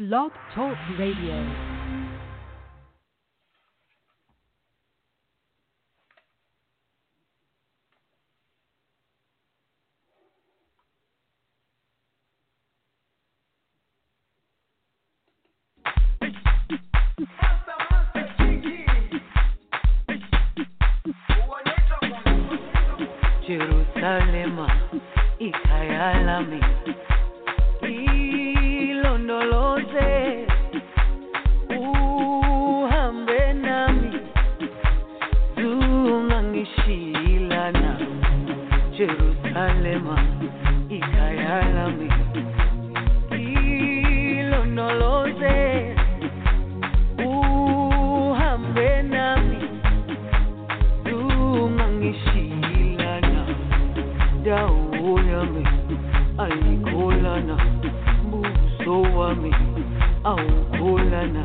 Blog Talk Radio. Jerusalema ikhaya Jerusalema ikhaya lami ilondoloze uhambe nami zungangishilana dawo yami ayikholana buso wami awukholana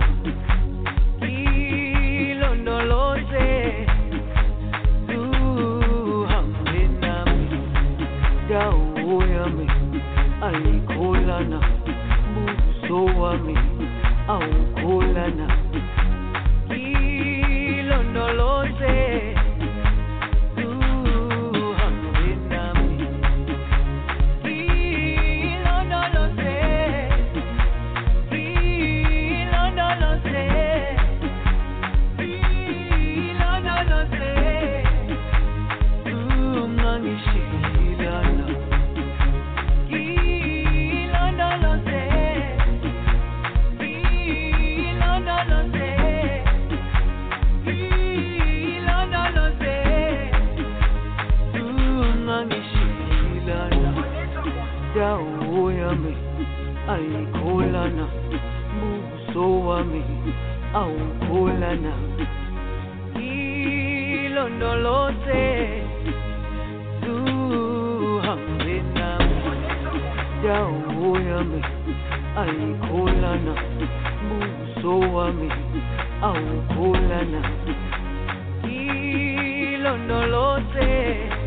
ilondoloze dawo yami ayikholana buso wami awukholana ilondoloze wami awukholana ilondoloze zuhambe nami dawo yami ayikholana buso wami awukholana ilondoloze zuhambe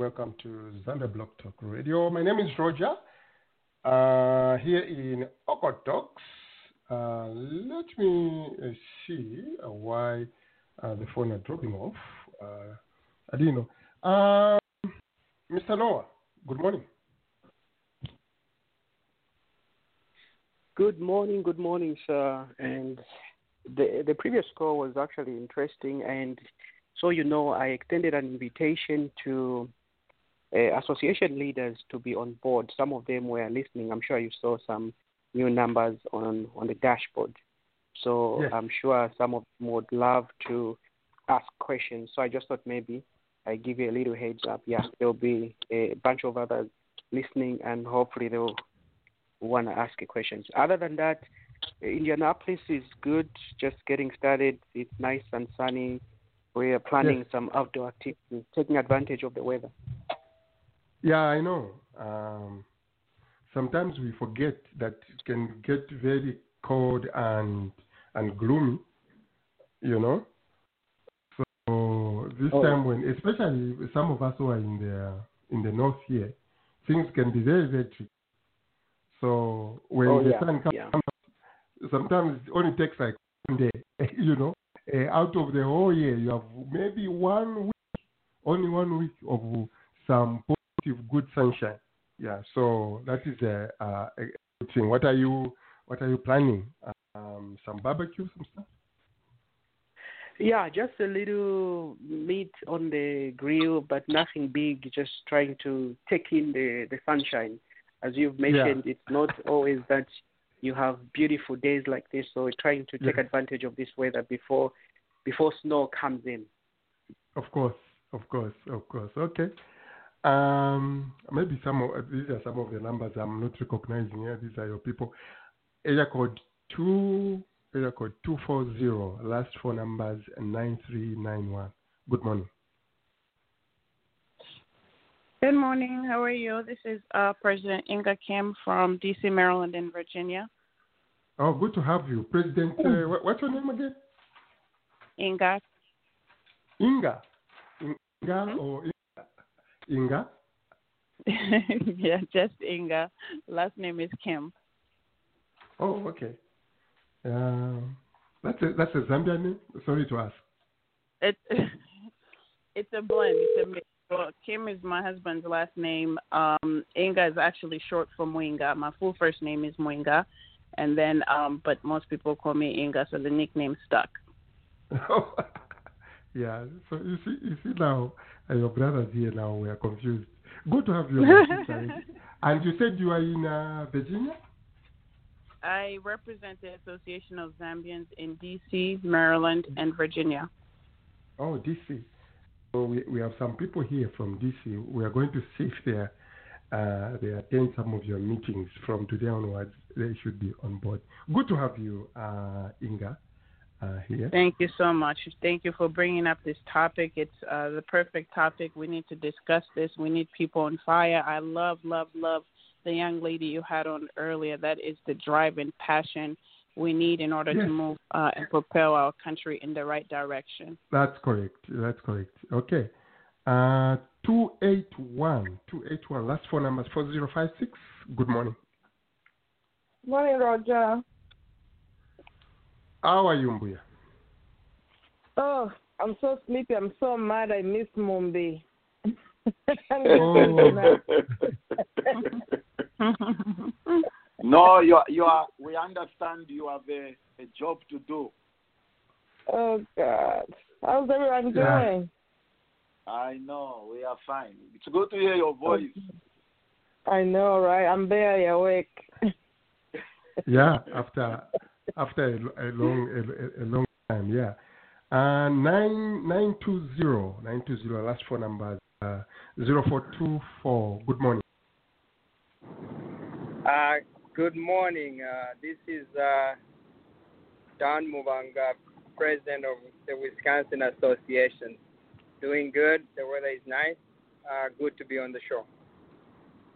welcome to Zambia Blog Talk Radio. My name is Roger. Uh, here in Okotoks. Uh, let me uh, see uh, why uh, the phone are dropping off. Uh, I didn't know. Um, Mr. Noah, good morning. Good morning, good morning, sir. And the the previous call was actually interesting, and so you know, I extended an invitation to uh, association leaders to be on board. Some of them were listening. I'm sure you saw some new numbers on on the dashboard. So Yes. I'm sure some of them would love to ask questions. So I just thought maybe I give you a little heads up. Yeah, there'll be a bunch of others listening, and hopefully they'll want to ask you questions. Other than that, Indianapolis is good, just getting started. It's nice and sunny. We are planning Yes. some outdoor activities, taking advantage of the weather. Yeah, I know. Um, sometimes we forget that it can get very cold and and gloomy, you know. So this Oh. time, when especially some of us who are in the in the north here, things can be very very tricky. So when Oh, the yeah, sun comes, yeah. sometimes it only takes like one day, you know. Uh, out of the whole year, you have maybe one week, only one week of some positive, good sunshine. Yeah, so that is a, a, a good thing. What are you What are you planning? Um, some barbecue, some stuff. Yeah, just a little meat on the grill, but nothing big. Just trying to take in the the sunshine. As you've mentioned, it's not always that you have beautiful days like this. So we're trying to take Yeah. advantage of this weather before before snow comes in. Of course, of course, of course. Okay. Um, maybe some of these are some of the numbers I'm not recognizing here. These are your people. Area code two, area code two four zero. Last four numbers nine three nine one. Good morning. Good morning. How are you? This is uh, President Inga Kim from D.C., Maryland, and Virginia. Oh, good to have you, President. Uh, what's your name again? Inga. Inga. Inga or Inga? Inga? yeah, just Inga. Last name is Kim. Oh, okay. Um, that's a that's a Zambian name. Sorry to ask. It's it's a blend. It's a mix. Well, Kim is my husband's last name. Um, Inga is actually short for Mwinga. My full first name is Mwinga, and then um, but most people call me Inga, so the nickname stuck. yeah. So you see, you see now, your brothers here now we are confused. Good to have you. on the side. and you said you are in uh, Virginia. I represent the Association of Zambians in D.C., Maryland, and Virginia. Oh, DC. So we, we have some people here from DC. We are going to see if they are, uh, they attend some of your meetings from today onwards. They should be on board. Good to have you, uh, Inga, uh, here. Thank you so much. Thank you for bringing up this topic. It's uh, the perfect topic. We need to discuss this. We need people on fire. I love, love, love the young lady you had on earlier. That is the drive and passion we need in order Yes. to move uh, and propel our country in the right direction. That's correct. That's correct. Okay. Uh, 281. 281. Last four numbers 4056. Good morning. Morning, Roger. How are you, Mbuya? Oh, I'm so sleepy. I'm so mad. I miss Mumbi. Oh. no, you are, you are. We understand you have a, a job to do. oh God, how's everyone Yeah. doing? I know we are fine. It's good to hear your voice. I know, right? I'm barely awake. Yeah, after after a, a long a, a long time, yeah. Uh, nine nine two zero nine two zero. Last four numbers. Uh, zero four two four. Good morning. Uh, good morning. Uh, this is uh, Don Muvanga, president of the Wisconsin Association. Doing good. The weather is nice. Uh, good to be on the show.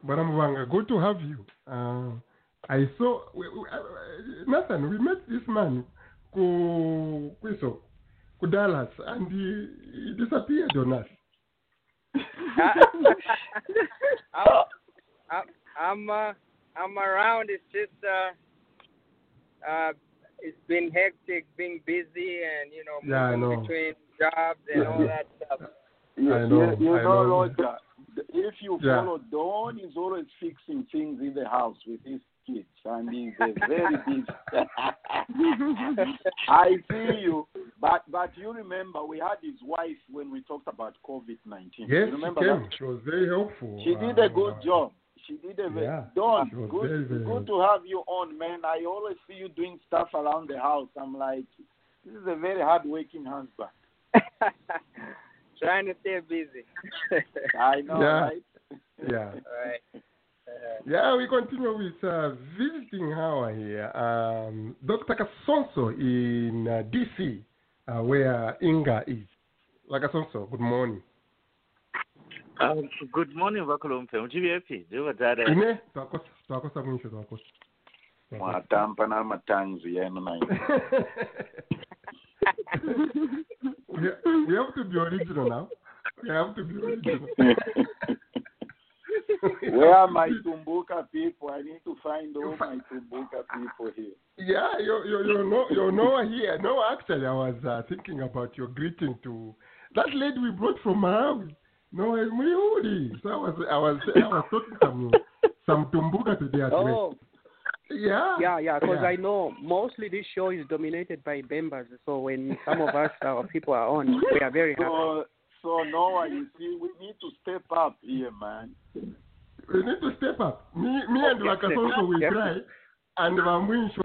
Baramwanga, good to have you. Uh, I saw we, we, uh, Nathan. We met this man ku kwiso ku Dallas, and he, he disappeared on us. I'm, I'm, I'm, uh, I'm around. It's just uh, uh, it's been hectic, being busy, and you know, Yeah, know. between jobs and all that stuff. You, I know, you, you I know, know. Roger. If you Yeah. follow Don, is always fixing things in the house with his kids, and he's a very busy. I see you, but but you remember we had his wife when we talked about COVID nineteen. Yes, you she remember came. that? She was very helpful. She did a Uh, good job. She did a very Yeah, Don, good, very, very good to have you on, man. I always see you doing stuff around the house. I'm like, this is a very hard working husband. Trying to stay busy. I know, Yeah. right? Yeah. all right. Yeah, we continue with uh, visiting hour here. Um, Dr. Kasonso in uh, DC, uh, where Inga is. Lakasonso, good morning. Um, good morning vakulumfe muchivyepi ndivadzare Ine, twakosa, twakosa mwisho, twakosa. mwatampa namatanzi yenu na we, we have to be original now. We have to be original. Where are my Tumbuka people? I need to find all my Tumbuka people here. Yeah, you're you you know you know here. No, actually, I was uh, thinking about your greeting to that lady we brought from Malawi. No, Muyuri. So I was I was I was talking some some tumbuka today at work. Oh, Yeah. yeah, yeah, because Yeah. I know mostly this show is dominated by Bembas. So when some of us, our people are on, we are very happy. So, so Noah, you see, we need to step up here, man. We need to step up. Me me and Wakasonso we Yep. try, and Vamwinsho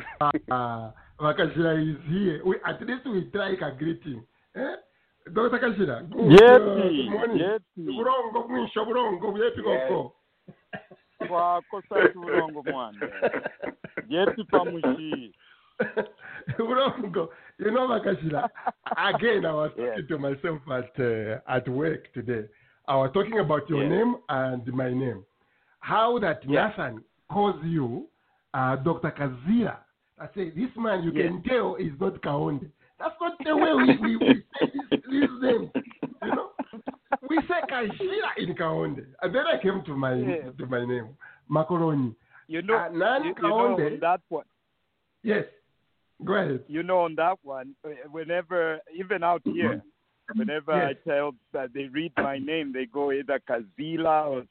uh, Wakashira is here. We at least we try a greeting. Eh? Dr. Kashira. Good, Yes, uh, good morning. yes. Burongo mwisho burongo byepi koko. Twakosa tulongo mwana yeti pamushi Burongo. You know. Again, I was talking to myself at uh, at work today. I was talking about your name and my name. How that. Nathan calls you uh, Dr. Kazira. I say, this man, you can tell is not Kaonde. That's not the way we, we, we say this, this name. We in Kaonde. And then I came to my Yes. to my name, Macaroni. you know Uh, Nani you, you know on that one Yes. Go ahead. you know on that one uh, whenever even out here whenever Yes. I tell that they read my name they go either Kazila or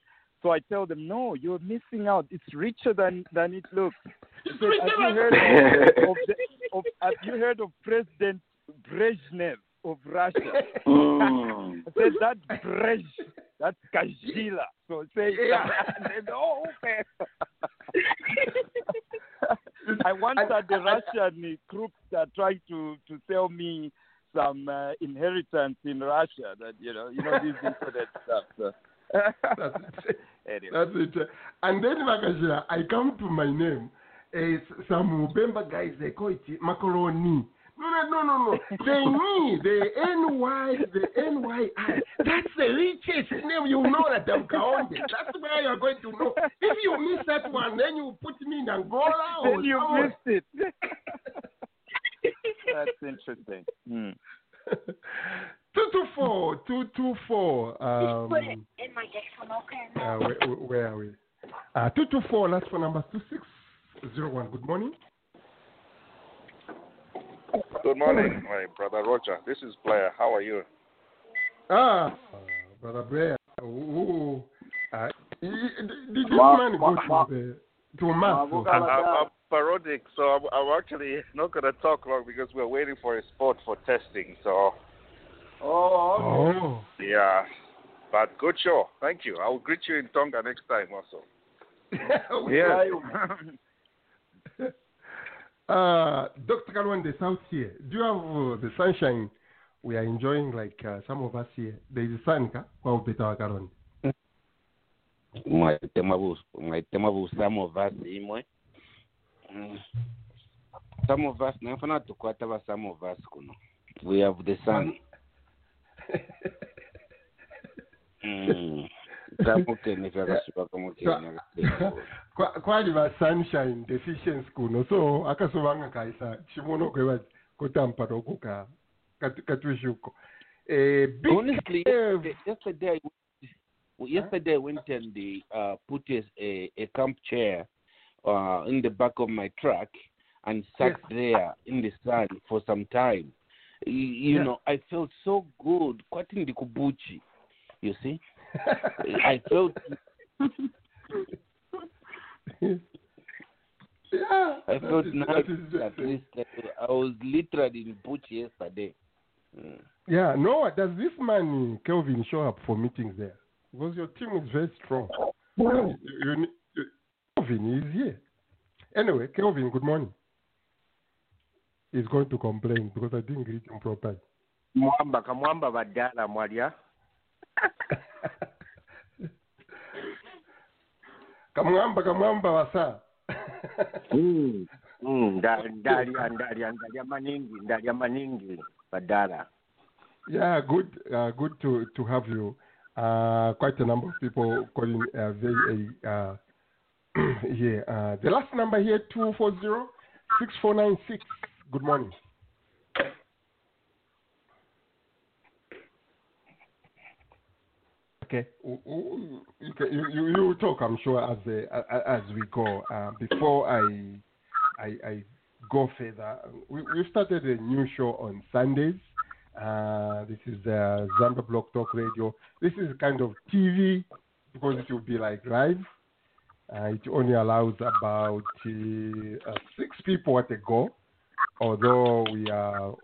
so I tell them no you're missing out it's richer than than it looks said, have you heard of, of, the, of have you heard of President Brezhnev of Russia I said that Brezh that's Kazila so say Yeah. and then, oh okay I once had the Russian crooks that tried to to sell me some uh, inheritance in Russia. That you know, you know this internet stuff. So. That's it. anyway, That's it. And then Makashira, I come to my name. It's some Ubemba guys, they call it macaroni. No, no, no, no, no. The me, the NY, the NYI. That's the richest name you know that I'm Kaonde. That's where you're going to know. If you miss that one, then you put me in Angola or then you somewhere. missed it. That's interesting. Hmm. two two four, two two four. Um, put it in my dictionary, okay? uh, where, where are we? Uh, two two four. Last phone number two six zero one. Good morning. Good morning, my brother Roger. This is Blair. How are you? Ah, uh, brother Blair. Ooh, uh, did this Ma- man go ma- to ma- the to mass? I'm. I'm, I'm parodic, so I'm, I'm actually not going to talk long because we're waiting for a spot for testing. So, Oh, Oh, yeah. But good show. Thank you. I will greet you in Tonga next time also. yeah. uh, Dr. Kalwande, South here. Do you have uh, the sunshine we are enjoying like uh, some of us here? There is sun, ka? Kwa upeta wa Kalwande. mwaitema vus- mwaitema some of us imwe some of us nafana tukwata va some of us kuno we have the sun Mm. Kamukeni vyakasvipa kamukeni Kwa- kwali va sunshine deficiency kuno so akasovanga kaisa chimono kweva kotamparo kuka katwishuko eh, honestly yesterday, yesterday I went, yesterday I went and uh, put a, a, camp chair uh, in the back of my truck and sat there in the sun for some time. Y- You Yeah. know, I felt so good. Kwati ndikubuchi, you see. I felt yeah, I felt is- nice. that is just At least uh, I was literally in Buchi yesterday. Mm. Yeah, no, does this man Kelvin show up for meetings there? Because your team is very strong. You, you, need- you- Kelvin is here. Anyway, Kelvin, good morning. He's going to complain because I didn't greet him properly. mwamba kamwamba baddala mwalya kamwamba kamwamba wasa Mm, mm, nda- ndalya ndalya ndalya maningi ndalya maningi badala Yeah, good, uh, good to to have you. Uh, quite a number of people calling uh, very uh, here. Uh, the last number here two four zero six four nine six. Good morning. Okay, W- w- you, you, you talk, I'm sure, as a- as we go. Uh, before I, I I go further, we we started a new show on Sundays. Uh, this is uh, Blog Talk Radio. This is kind of TV because it will be like live. Uh, it only allows about uh, uh, six people at a go, although we are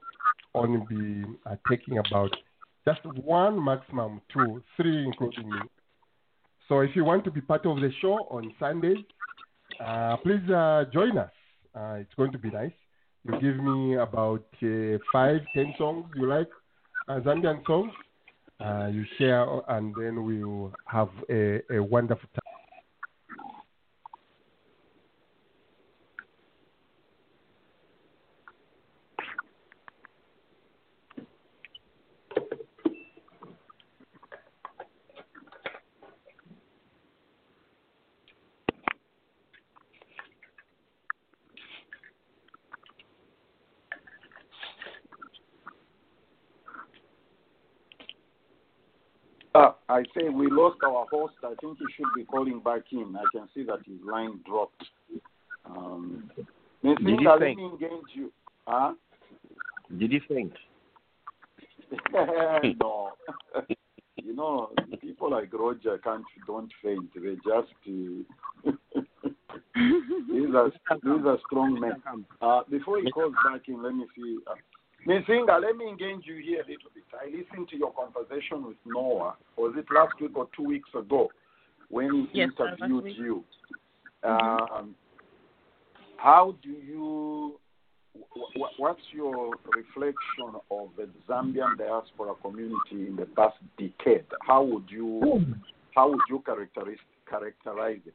only be uh, taking about just one maximum two, three including me. So if you want to be part of the show on Sundays, uh, please uh, join us. Uh, it's going to be nice. You give me about uh, five, ten songs you like, uh, Zambian songs. Uh, you share, and then we'll have a, a wonderful time. Uh, I say we lost our host. I think he should be calling back in. I can see that his line dropped. Um, Did he Linda, let faint? me engage you. Huh? Did he faint? no. you know, people like Roger can't don't faint. They just uh, these are these are strong men. Uh, before he calls back in, let me see. Uh, Miss Inga, let me engage you here a little listened to your conversation with Noah. Was it last week or two weeks ago when he Yes, interviewed week. you? Mhm. Um, how do you? wh- wh- What's your reflection of the Zambian diaspora community in the past decade? How would you how would you characterize characterize it?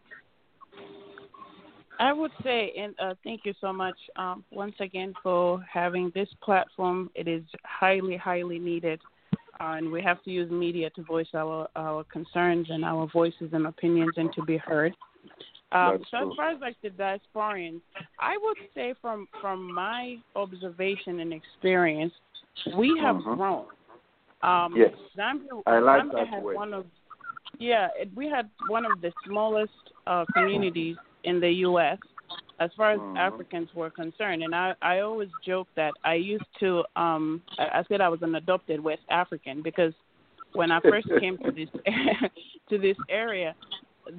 I would say, and uh, thank you so much um, once again for having this platform. It is highly, highly needed, uh, and we have to use media to voice our, our concerns and our voices and opinions and to be heard. Um, so true. as far as like the diasporians, I would say from from my observation and experience, we have Mhm. grown. Um, Yes. Zambia, I like Zambia that had word. one of yeah, it, we had one of the smallest uh, communities in the U.S. as far as Mhm. Africans were concerned, and I I always joke that I used to um I, I said I was an adopted West African because when I first came to this to this area,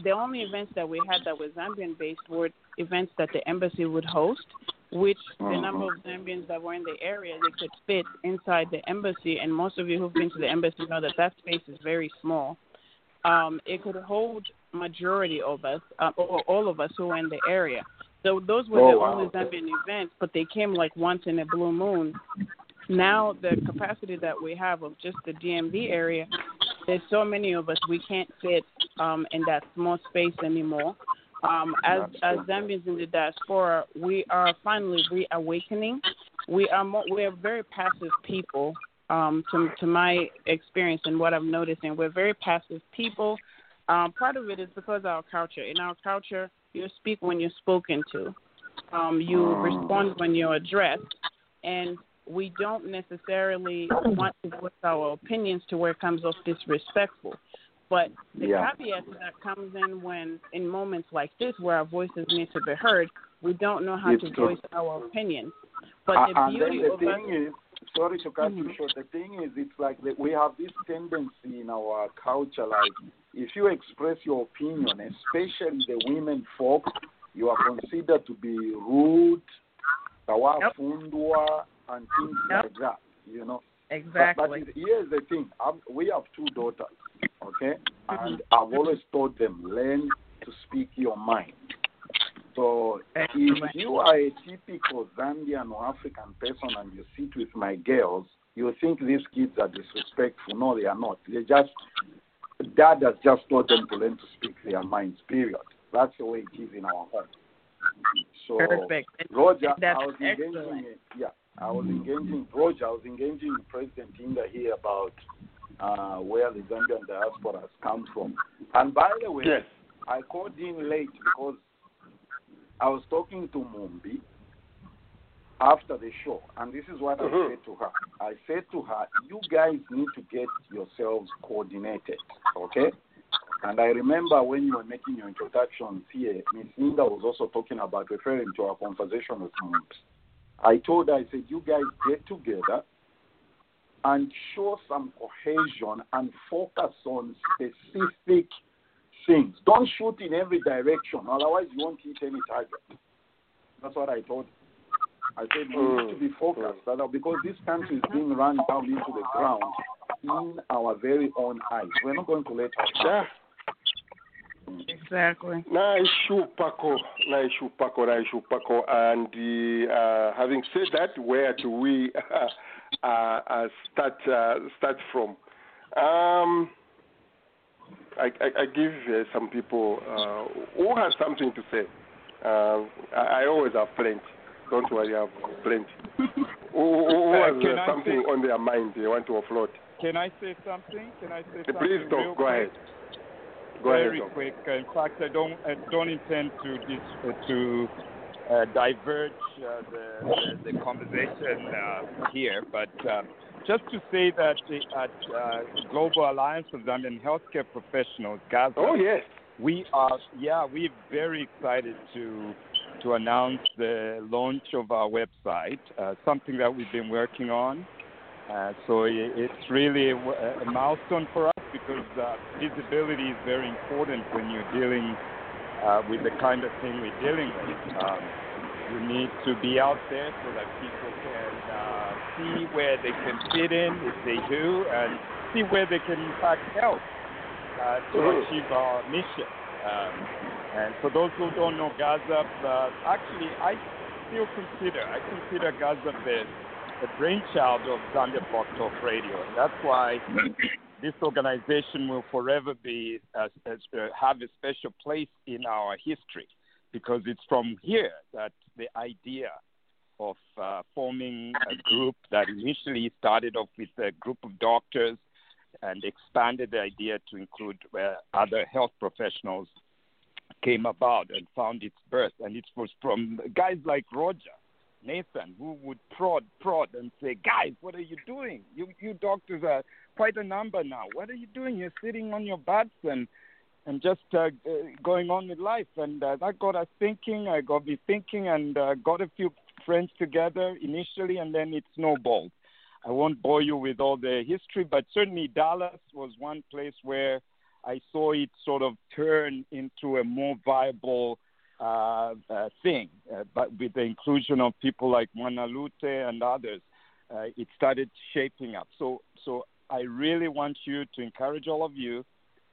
the only events that we had that were Zambian based were events that the embassy would host, which the number of Zambians that were in the area they could fit inside the embassy, and most of you who've been to the embassy know that that space is very small. Um, it could hold majority of us, uh, or all of us who were in the area. So those were Oh, the wow. only Zambian events, but they came like once in a blue moon. Now the capacity that we have of just the DMV area, there's so many of us we can't fit um, in that small space anymore. Um, as as Zambians in the diaspora, we are finally reawakening. We are more, we are very passive people. Um, to to my experience and what I'm noticing, we're very passive people. Um, part of it is because of our culture. In our culture, you speak when you're spoken to. Um, you respond when you're addressed, and we don't necessarily want to voice our opinions to where it comes off disrespectful. But the Yeah. caveat that comes in when, in moments like this, where our voices need to be heard, we don't know how It's to true. voice our opinions. But Uh, the beauty the of us, is, sorry to cut you Mhm. short. The thing is, it's like we have this tendency in our culture, like if you express your opinion, especially the women folk, you are considered to be rude, tawafundwa, and things like that. You know. Exactly. but here's the thing: um, we have two daughters, okay, Mm-hmm. and I've always told them learn to speak your mind. So if you are a typical Zambian or African person and you sit with my girls, you think these kids are disrespectful. No, they are not. They just dad has just taught them to learn to speak their minds. Period. That's the way it is in our home. So Perfect. Roger, That's I was engaging. excellent. Yeah, I was engaging. Roger, I was engaging President Inga here about uh, where the Zambian diaspora has come from. And by the way, Yes. I called in late because I was talking to Mumbi after the show, and this is what Mhm. I said to her. I said to her, "You guys need to get yourselves coordinated, okay?" And I remember when you were making your introductions here, Miss Linda was also talking about referring to our conversation with Mumbi. I told her, I said, "You guys get together." And show some cohesion and focus on specific things. Don't shoot in every direction, otherwise you won't hit any target. That's what I told. I said we need to be focused uh, because this country is being run down into the ground in our very own eyes. We're not going to let it Yeah. Exactly. Naishu Paco, Naishu Paco, Naishu Paco. And uh, having said that, where do we uh, uh, start uh, start from? Um, I, I, I give uh, some people uh, who have something to say. Uh, I, I always have plenty. Don't worry, I have plenty. who who, has uh, something say- on their mind they want to offload? Can I say something? Can I say Uh, something? Please talk. Go ahead. Go ahead. Very Doc. quick. In fact, I don't I don't intend to dis, to uh, diverge uh, the, the the conversation uh, here, but just to say that the, at uh, Global Alliance of Zambian Healthcare Professionals, Gaza. Oh yes. We are yeah we're very excited to to announce the launch of our website, uh, something that we've been working on. Uh, so it's really a, a milestone for us because uh, visibility is very important when you're dealing uh, with the kind of thing we're dealing with. Um, you need to be out there so that people can uh, see where they can fit in if they do, and see where they can in fact help uh, to Mhm. achieve our mission. Um, and for those who don't know Gaza, uh, actually, I still consider I consider Gaza the, the brainchild of Zambia Blog Talk Radio, and that's why this organization will forever be uh, have a special place in our history because it's from here that the idea of uh, forming a group that initially started off with a group of doctors and expanded the idea to include other health professionals came about and found its birth. And it was from guys like Roger, Nathan, who would prod, prod, and say, "Guys, what are you doing? You, you doctors are quite a number now. What are you doing? You're sitting on your butts and and just uh, uh, going on with life." And uh, that got us thinking. I got me thinking, and uh, got a few friends together initially, and then it snowballed. I won't bore you with all the history, but certainly Dallas was one place where I saw it sort of turn into a more viable uh, uh, thing. Uh, but with the inclusion of people like Manalute and others, uh, it started shaping up. So, so I really want you to encourage all of you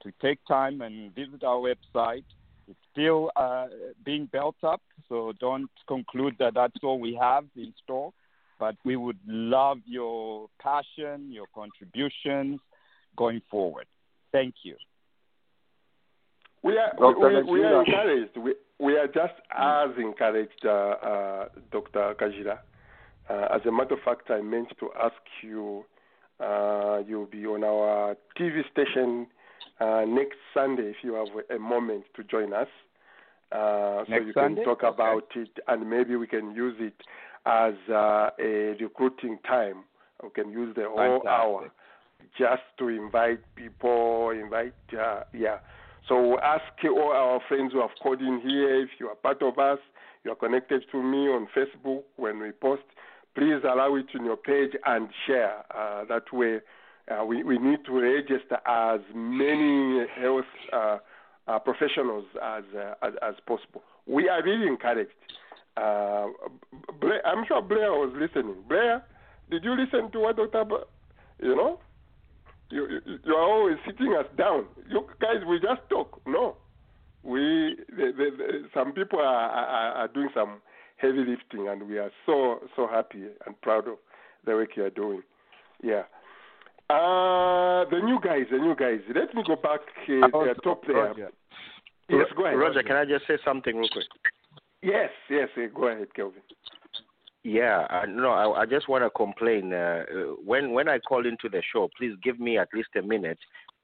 to take time and visit our website. It's still uh, being built up, so don't conclude that that's all we have in store. But we would love your passion, your contributions going forward. Thank you. We are, Dr. we, we are encouraged. We, we are just as encouraged, uh, uh, Dr. Kajira. Uh, as a matter of fact, I meant to ask you, uh, you'll be on our TV station uh, next Sunday if you have a moment to join us. Uh, so you Sunday? can talk Okay. about it and maybe we can use it as uh, a recruiting time. We can use the whole Fantastic. hour just to invite people, invite, uh, yeah. So ask all our friends who have called in here if you are part of us, you are connected to me on Facebook when we post. Please allow it on your page and share. Uh, that way, uh, we, we need to register as many health uh, uh, professionals as, uh, as as possible. We are really encouraged. Uh, Blair, I'm sure Blair was listening. Blair, did you listen to what Dr. Ba- you know? You, you you are always sitting us down. You guys, we just talk. No, we the, the, the, some people are, are are doing some heavy lifting, and we are so so happy and proud of the work you are doing. Yeah. Uh, the new guys, the new guys. Let me go back uh, Oh, uh, top there. Roger. Yes, go ahead. Roger, can I just say something real quick? Yes, yes. uh, Go ahead, Kelvin. Yeah, uh, no, I, I just want to complain. Uh, uh, when when I call into the show, please give me at least a minute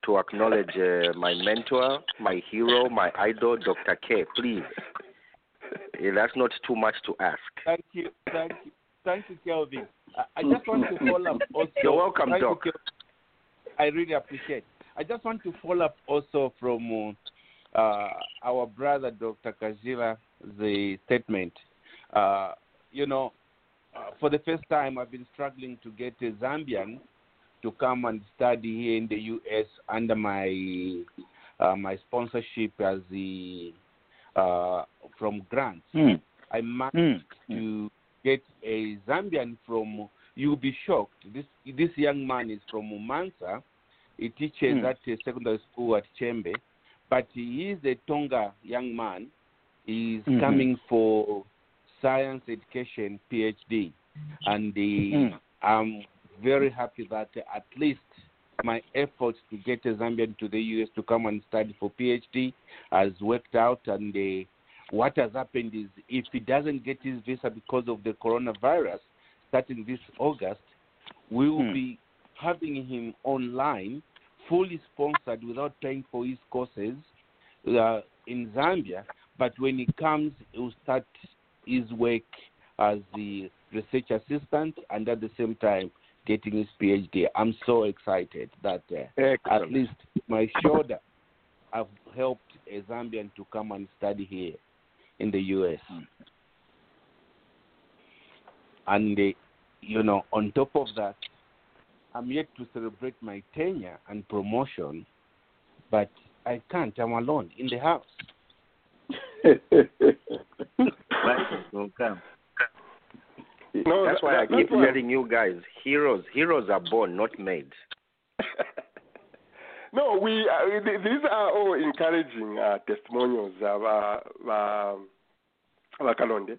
to acknowledge uh, my mentor, my hero, my idol, Dr. K. Please, Eh, that's not too much to ask. Thank you, thank you, thank you, Kelvin. I, I just want to follow up also. You're welcome, Thank Doc. Kelvin. I really appreciate. I just want to follow up also from uh, our brother Dr. Kajira the statement. Uh, you know, uh, for the first time, I've been struggling to get a Zambian to come and study here in the U.S. under my uh, my sponsorship as the uh, from grants. Hmm. I managed to get a Zambian from. You'll be shocked. This this young man is from Mansa. He teaches Hmm. at a secondary school at Chembe, but he is a Tonga young man. He's Mhm. coming for science education PhD, and the, Hmm. I'm very happy that at least my efforts to get a Zambian to the US to come and study for PhD has worked out. And uh, what has happened is, if he doesn't get his visa because of the coronavirus, starting this August, we will Hmm. be having him online, fully sponsored without paying for his courses uh, in Zambia. But when he comes, he will start his work as the research assistant and at the same time getting his PhD. I'm so excited that uh, at least my shoulder, I've helped a Zambian to come and study here in the U.S. And, uh, you know, on top of that, I'm yet to celebrate my tenure and promotion, but I can't. I'm alone in the house. will come. No, that's that- why I keep why- telling you guys, heroes, heroes are born, not made. No, we uh, these are all encouraging uh, testimonials of uh, uh, Bakalonde.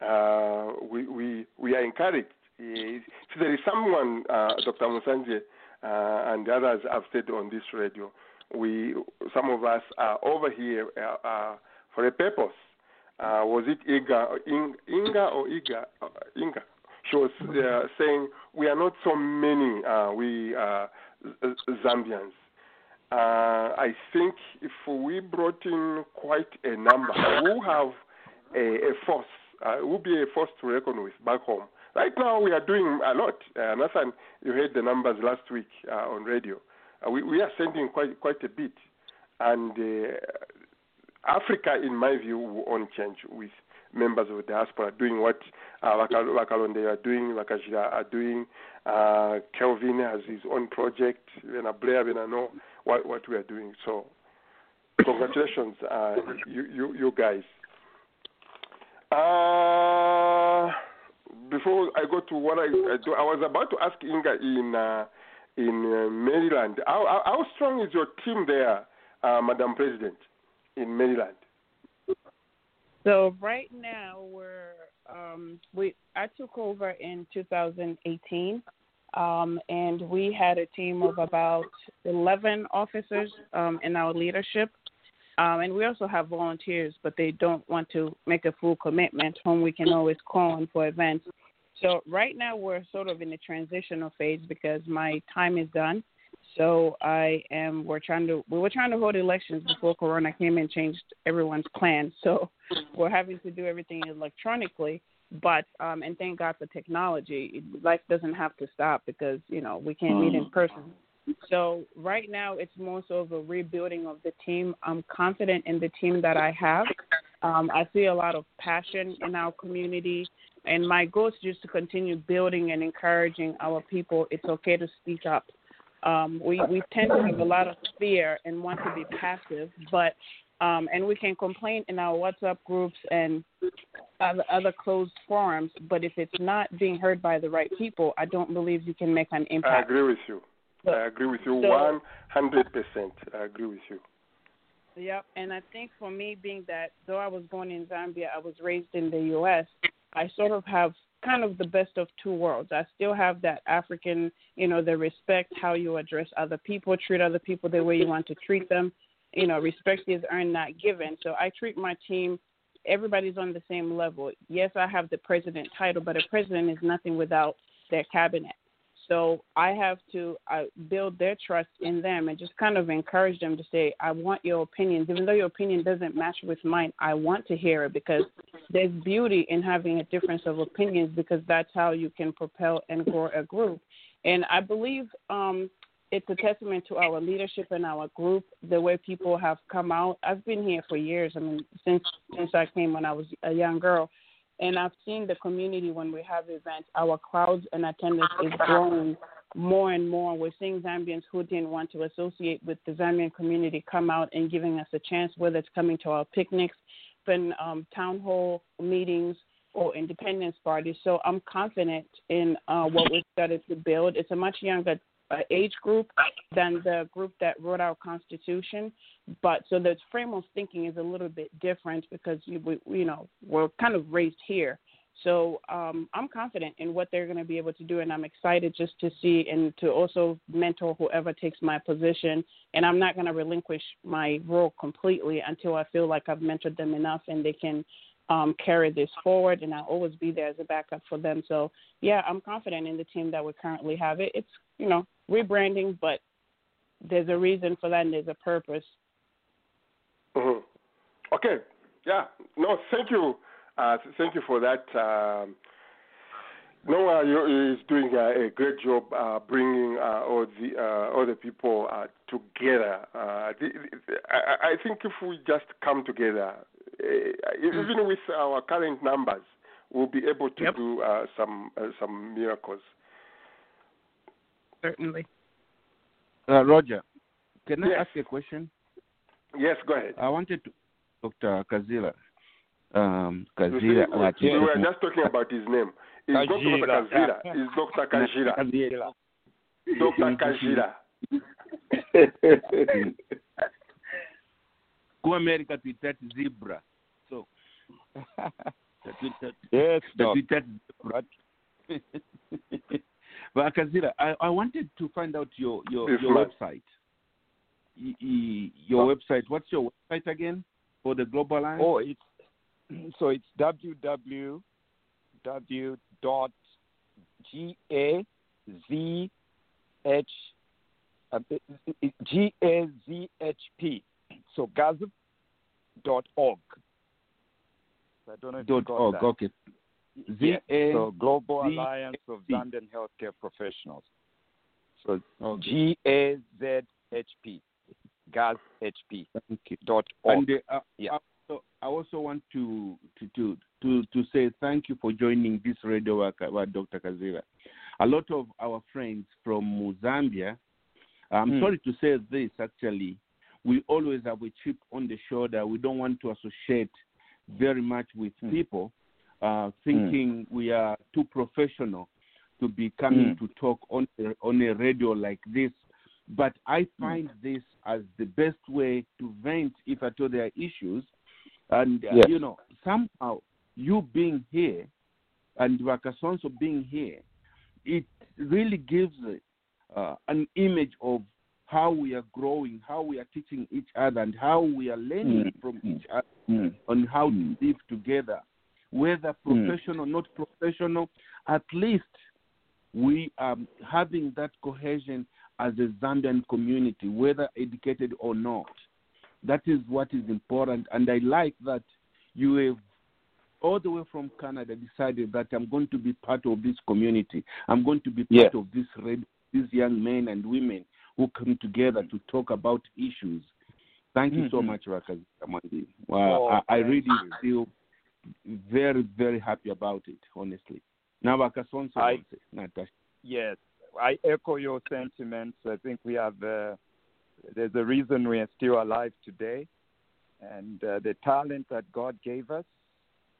Uh, we, we, we are encouraged. If there is someone, uh, Dr. Musanje uh, and others have said on this radio, we some of us are over here uh, for a purpose. Was it Iga, In- Inga or Iga? Inga. She was saying we are not so many. We Zambians. Uh, I think if we brought in quite a number, we'll have a, a force. Uh, we'll be a force to reckon with back home. Right now, we are doing a lot. Uh, Nathan, you heard the numbers last week uh, on radio. Uh, we, we are sending quite quite a bit, and uh, Africa, in my view, will only change with members of the diaspora doing what uh, Wakalonde are doing, Wakajira are doing. Uh, Kelvin has his own project. I Blair, when I know what, what we are doing. So, congratulations, uh, you, you, you guys. Uh, before I go to what I, I do, I was about to ask Inga in uh, in uh, Maryland. How, how, strong is your team there, uh, Madam President, in Maryland? So right now we're um, we I took over in 2018, um, and we had a team of about 11 officers um, in our leadership, um, and we also have volunteers, but they don't want to make a full commitment. Whom we can always call on for events. So right now we're sort of in the transitional phase because my time is done. So I am. We're trying to. We were trying to hold elections before Corona came and changed everyone's plans. So we're having to do everything electronically. But um, and thank God for technology. Life doesn't have to stop because you know we can't meet in person. So right now it's more so of a rebuilding of the team. I'm confident in the team that I have. Um, I see a lot of passion in our community, and my goal is just to continue building and encouraging our people. It's okay to speak up. Um, we we tend to have a lot of fear and want to be passive, but um, and we can complain in our WhatsApp groups and other, other closed forums. But if it's not being heard by the right people, I don't believe you can make an impact. I agree with you. I agree with you So- 100%. I agree with you. Yep, and I think for me, being that though I was born in Zambia, I was raised in the U.S. I sort of have kind of the best of two worlds. I still have that African, you know, the respect, how you address other people, treat other people the way you want to treat them, you know, respect is earned, not given. So I treat my team. Everybody's on the same level. Yes, I have the president title, but a president is nothing without their cabinet. So I have to uh, build their trust in them and just kind of encourage them to say, I want your opinions. Even though your opinion doesn't match with mine, I want to hear it because there's beauty in having a difference of opinions because that's how you can propel and grow a group. And I believe um, it's a testament to our leadership and our group, the way people have come out. I've been here for years. I mean, since since I came when I was a young girl, and I've seen the community when we have events, our crowds and attendance is growing more and more. We're seeing Zambians who didn't want to associate with the Zambian community come out and giving us a chance, whether it's coming to our picnics, then um, town hall meetings, or independence parties. So I'm confident in uh, what we've started to build. It's a much younger age group than the group that wrote our constitution, but so the frame of thinking is a little bit different because you we, you know we're kind of raised here. So um, I'm confident in what they're going to be able to do, and I'm excited just to see and to also mentor whoever takes my position. And I'm not going to relinquish my role completely until I feel like I've mentored them enough and they can um, carry this forward. And I'll always be there as a backup for them. So yeah, I'm confident in the team that we currently have. It, it's you know rebranding, but there's a reason for that and there's a purpose. Mhm. Okay. Yeah. No, thank you. Uh, thank you for that. Um, Noah you- is doing a, a great job uh, bringing uh, all the uh, all the people uh, together. Uh, the, the, I, I think if we just come together, uh, even with our current numbers, we'll be able to do uh, some uh, some miracles. Certainly. Uh, Roger, can I ask you a question? Yes, go ahead. I wanted to, Dr. Kazila. Um, You see, Kazila. we, we were just talking about his name. It's not Dr. Kajira. Kazira. It's Dr. Kajira. Kazila. Dr. Kajira. Ku America tuitati zebra. So Yes, Doc. tuitati zebra. but Kazira, I, I wanted to find out your your, your website. Your website. What's your website again for the Global Alliance? Oh, it's so it's www dot g a z h uh, g a z h p so gazp dot org. I don't know if Dot org. that. Okay. Z Yes. So Global Alliance of. Zambian Healthcare Professionals. So. G A Z H P, Gaz H P Thank you. dot org. And uh, Yeah. I, also, I also want to to, to to to say thank you for joining this radio work, uh, Dr. Kazira. A lot of our friends from Zambia, I'm Hmm. sorry to say this actually, we always have a chip on the shoulder. We don't want to associate very much with Hmm. people, uh, thinking we are too professional to be coming Hmm. to talk on a, on a radio like this. But I find this as the best way to vent if at all there are issues. And, uh, you know, somehow you being here and Wakasonso being here, it really gives uh, an image of how we are growing, how we are teaching each other, and how we are learning Mm. from each other Mm. on how to live together. Whether professional, or not professional, at least we are having that cohesion as a Zambian community, whether educated or not. That is what is important. And I like that you have, all the way from Canada, decided that I'm going to be part of this community. I'm going to be part Yeah. of this red, these young men and women who come together to talk about issues. Thank you so Mhm. much, Rakas Amandi. Wow, Oh, I, I really feel very, very happy about it, honestly. Now, Wakasonso, I- Natasha. Yes, I echo your sentiments. I think we have uh, there's a reason we are still alive today, and uh, the talent that God gave us,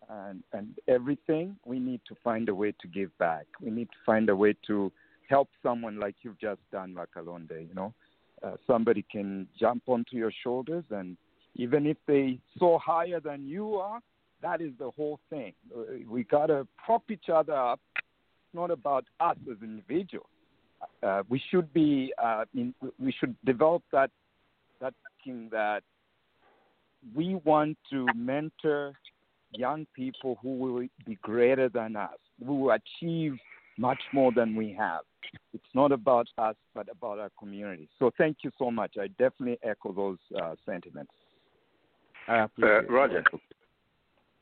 and and everything we need to find a way to give back. We need to find a way to help someone like you've just done, Makalonde. You know, uh, somebody can jump onto your shoulders, and even if they soar higher than you are, that is the whole thing. Uh, We gotta prop each other up it's not about us as individuals. Uh, we should be, uh, in, we should develop that that thinking that we want to mentor young people who will be greater than us, who will achieve much more than we have. It's not about us, but about our community. So thank you so much. I definitely echo those uh, sentiments. I appreciate Uh, Roger. it.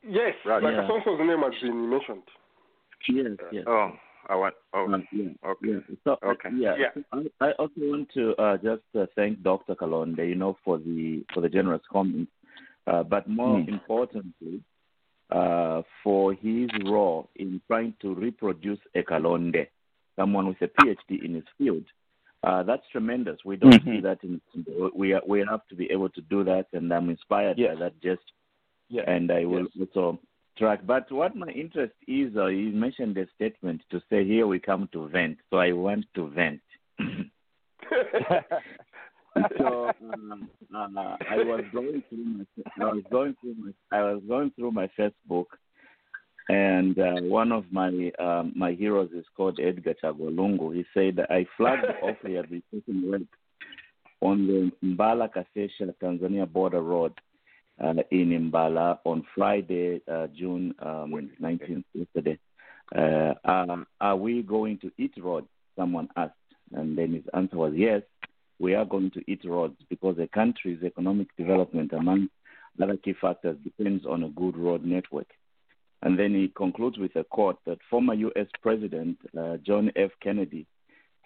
Yes, Right. like Yeah. Asonso's name has been mentioned. Yes, yes. Oh, I want. Oh, Uh, yeah, okay. yeah. So, uh, Okay. yeah. Yeah. I, I also want to uh, just uh, thank Dr. Kalonde, you know, for the for the generous comments, uh, but more Mm. importantly, uh, for his role in trying to reproduce a Kalonde, someone with a PhD in his field. Uh, that's tremendous. We don't Mhm. see that in, we are, we have to be able to do that, and I'm inspired by that gesture Yes. and I will Yes. also track. But what my interest is, uh, you mentioned a statement to say here we come to vent, so I want to vent. so um, uh, I was going through my, I was going through my, I was going through my Facebook, and uh, one of my um, my heroes is called Edgar Chagwa Lungu. He said I flagged off the rehabilitation work on the Mbala Kasesha Tanzania border road uh, in Mbala on Friday, uh, June um, 19th, yesterday. Uh, um, are we going to eat roads? Someone asked. And then his answer was yes, we are going to eat roads because a country's economic development, among other key factors, depends on a good road network. And then he concludes with a quote that former U.S. President uh, John F. Kennedy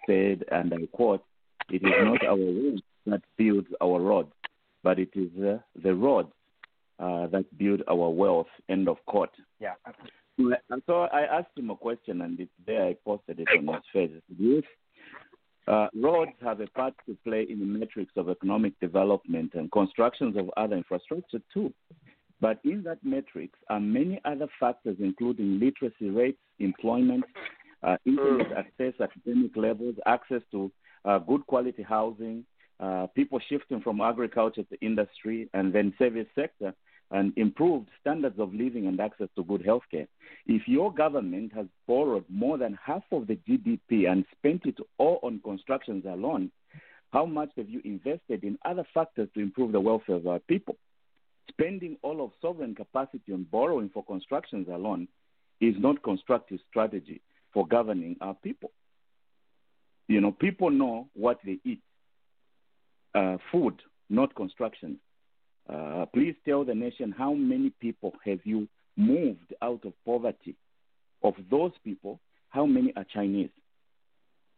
said, and I quote, it is not our roads that builds our roads, but it is uh, the roads uh, that build our wealth. End of quote. Yeah. And so I asked him a question, and it's there. I posted it on his face. Uh, roads have a part to play in the metrics of economic development and constructions of other infrastructure too. But in that metrics are many other factors, including literacy rates, employment, uh, internet access, academic levels, access to uh, good quality housing, uh, people shifting from agriculture to industry, and then service sector, and improved standards of living and access to good health care. If your government has borrowed more than half of the GDP and spent it all on constructions alone, how much have you invested in other factors to improve the welfare of our people? Spending all of sovereign capacity on borrowing for constructions alone is not constructive strategy for governing our people. You know, people know what they eat. Uh, food, not construction. Uh, please tell the nation how many people have you moved out of poverty? Of those people, how many are Chinese?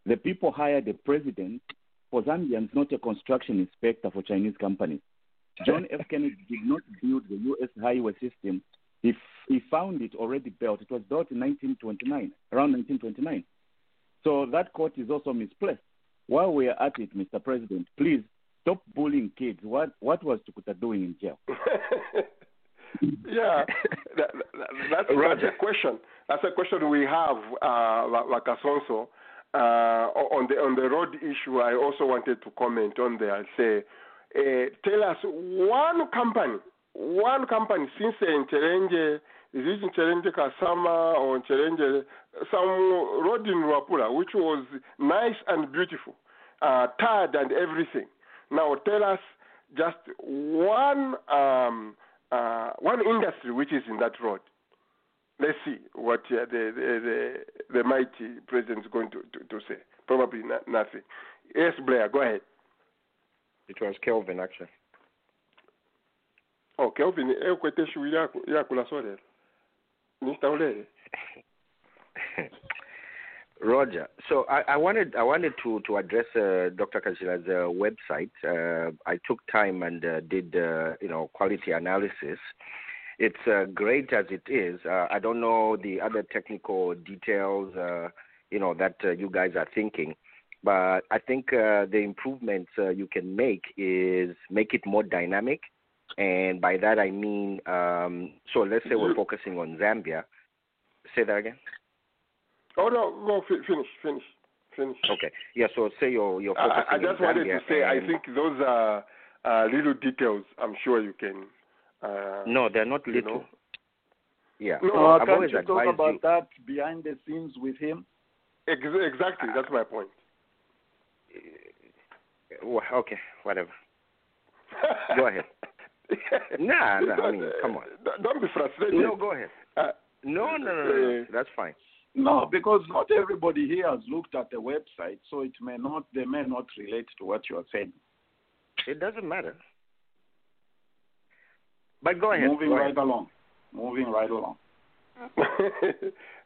The people hired a president for Zambians, not a construction inspector for Chinese companies. John F. Kennedy did not build the U.S. highway system. He, f- he found it already built. It was built in 1929, around 1929. So that quote is also misplaced. While we are at it, Mr. President, please stop bullying kids. What what was Tukuta doing in jail? yeah, that, that, that's, that's a question. That's a question we have, uh, like- like Asonso. Uh, on the on the road issue, I also wanted to comment on there and say, uh, tell us one company, one company since uh, Nchelenge, is it Nchelenge Kasama or Nchelenge, some road in Luapula, which was nice and beautiful, uh, tarred and everything. Now tell us just one um, uh, one industry which is in that road. Let's see what uh, the, the the the mighty president is going to, to, to say. Probably no, nothing. Yes, Blair, go ahead. It was Kelvin actually. Oh, Kelvin, ekwete shu yakula solera. Nitaulele. Roger. So I, I wanted I wanted to to address uh, Dr. Kajila's uh, website. Uh, I took time and uh, did uh, you know quality analysis. It's uh, great as it is. Uh, I don't know the other technical details uh, you know that uh, you guys are thinking, but I think uh, the improvements uh, you can make is make it more dynamic, and by that I mean um, so let's say we're focusing on Zambia. Say that again. Oh no, no, finish, finish, finish. Okay. Yeah. So say you're you're I, focusing I just wanted to say I think those are uh, little details. I'm sure you can. Uh, no, they're not you little. know. Yeah. No, I've can't you talk about you. that behind the scenes with him? Ex- exactly, that's my point. Well, Okay, whatever. Go ahead. nah, nah. I mean, come on. Don't be frustrated. No, go ahead. Uh, no, no, no, no, no. That's fine. No, because not everybody here has looked at the website, so it may not they may not relate to what you are saying. It doesn't matter. But go ahead. Moving go right ahead. along. Moving right along.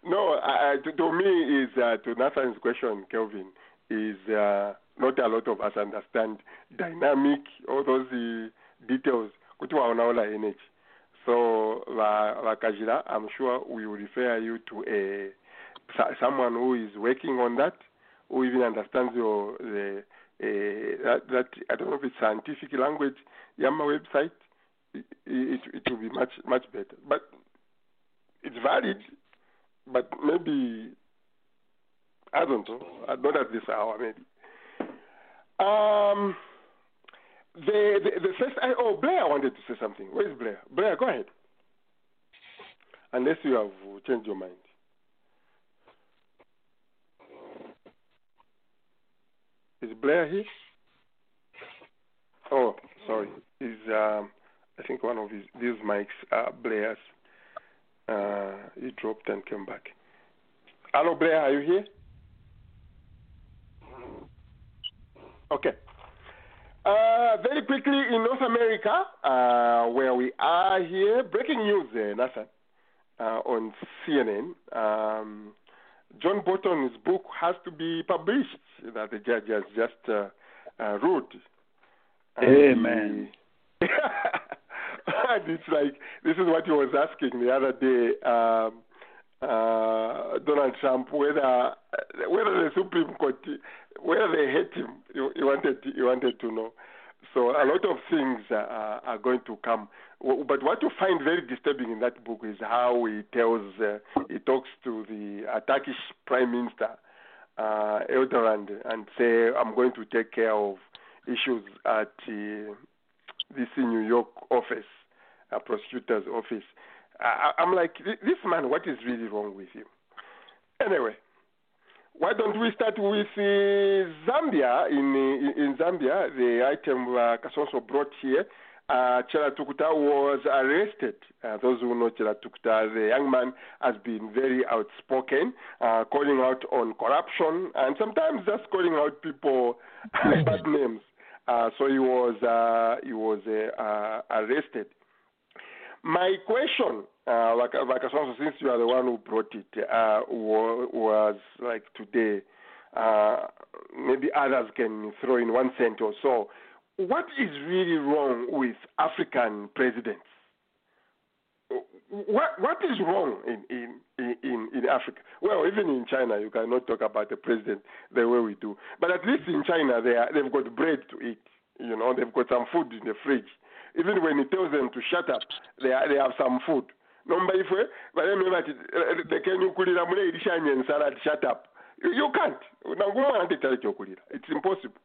no, I, I- to, to me is uh, to Nathan's question, Kelvin, is uh, not a lot of us understand dynamic all those uh, details kuti waonaona energy. So va- vakazhira, I'm sure we will refer you to a so- someone who is working on that, who even understands your the uh, that, that I don't know if it's scientific language. Yama website, it, it, it will be much much better. But it's valid, but maybe I don't know. Not at this hour, maybe. Um, the the, the first I, oh Blair wanted to say something. Where's Blair? Blair, go ahead. Unless you have changed your mind. Is Blair here? Oh, sorry. Is um, I think one of his these mics are Blair's. Uh, he dropped and came back. Hello, Blair, are you here? Okay. Uh, very quickly in North America, uh, where we are here, breaking news, uh, Nathan, uh, on CNN. Um, John Bolton's book has to be published. That the judge has just uh, uh, ruled. And Amen. he- and it's like this is what he was asking the other day, um, uh, Donald Trump, whether whether the Supreme Court, whether they hate him. He, he wanted he wanted to know. So a lot of things uh, are, are going to come. But what you find very disturbing in that book is how he tells, uh, he talks to the uh, Turkish Prime Minister uh, Erdogan and say, "I'm going to take care of issues at uh, this New York office, uh, prosecutor's office." I, I'm like, this man, what is really wrong with him? Anyway, why don't we start with uh, Zambia? In, in in Zambia, the item uh, Kasonso brought here, uh, Chellah Tukuta was arrested. Uh, those who know Chellah Tukuta, the young man has been very outspoken, uh, calling out on corruption and sometimes just calling out people bad names. Uh, so he was uh, he was uh, uh, arrested. My question, uh, like, like Asonso, since you are the one who brought it, was like today. Maybe others can throw in one cent or so. What is really wrong with African presidents? What what is wrong in, in, in, in Africa? Well, even in China, you cannot talk about the president the way we do. But at least in China, they are, they've got bread to eat. You know, they've got some food in the fridge. Even when he tells them to shut up, they are, they have some food. Nomba ifwe barembe bati lekeni ukulira mule ilishanye nsala ati shut up. You, can't. Nangumwana tetali kyokulira. It's impossible.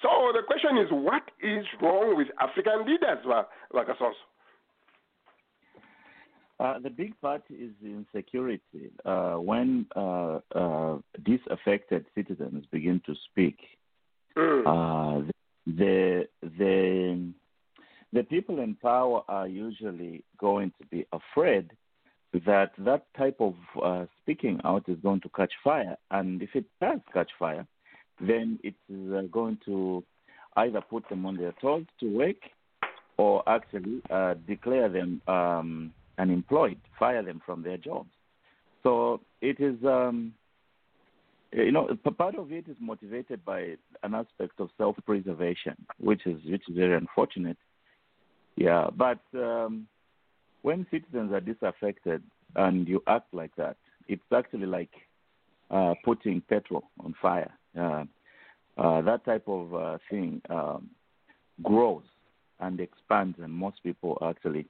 So the question is, what is wrong with African leaders, Va- Vakasonso? Uh, the big part is insecurity. Uh, when uh, uh, disaffected citizens begin to speak, uh, the the the people in power are usually going to be afraid that that type of uh, speaking out is going to catch fire, and if it does catch fire, then it is uh, going to either put them on their toes to work, or actually uh, declare them um, unemployed, fire them from their jobs. So it is, um, you know, part of it is motivated by an aspect of self-preservation, which is which is very unfortunate. Yeah, but um, when citizens are disaffected and you act like that, it's actually like uh, putting petrol on fire. Uh, that type of uh, thing um, grows and expands, and most people actually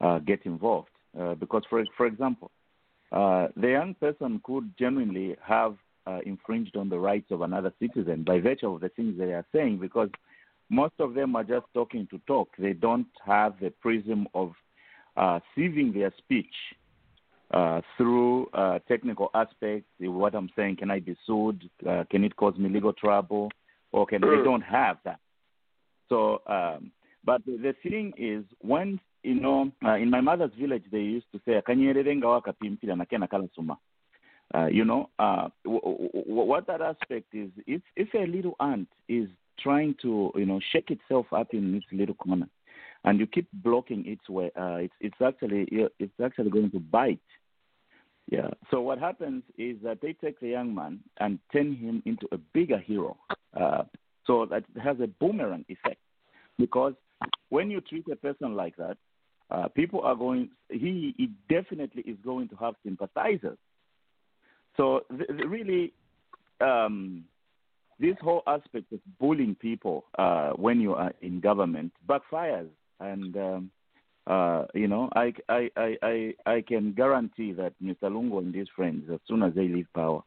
uh, get involved. Uh, because, for for example, uh, the young person could genuinely have infringed on the rights of another citizen by virtue of the things they are saying, because most of them are just talking to talk. They don't have the prism of uh, sieving their speech uh, through uh, technical aspects. What I'm saying, can I be sued? Uh, can it cause me legal trouble? Or can they don't have that? So um, But the, thing is, when you know, uh, in my mother's village, they used to say, "Akanyerere ngawa kapimpira nakena kala suma." Uh, you know, uh, w- w- w- what that aspect is, if if a little ant is trying to, you know, shake itself up in its little corner, and you keep blocking its way, uh, it's it's actually it's actually going to bite. Yeah. So what happens is that they take the young man and turn him into a bigger hero. Uh, so that has a boomerang effect because when you treat a person like that, uh, people are going. He, he definitely is going to have sympathizers. So th- really, um, this whole aspect of bullying people uh, when you are in government backfires, and um, uh, you know, I, I, I, I, I can guarantee that Mr. Lungu and his friends, as soon as they leave power,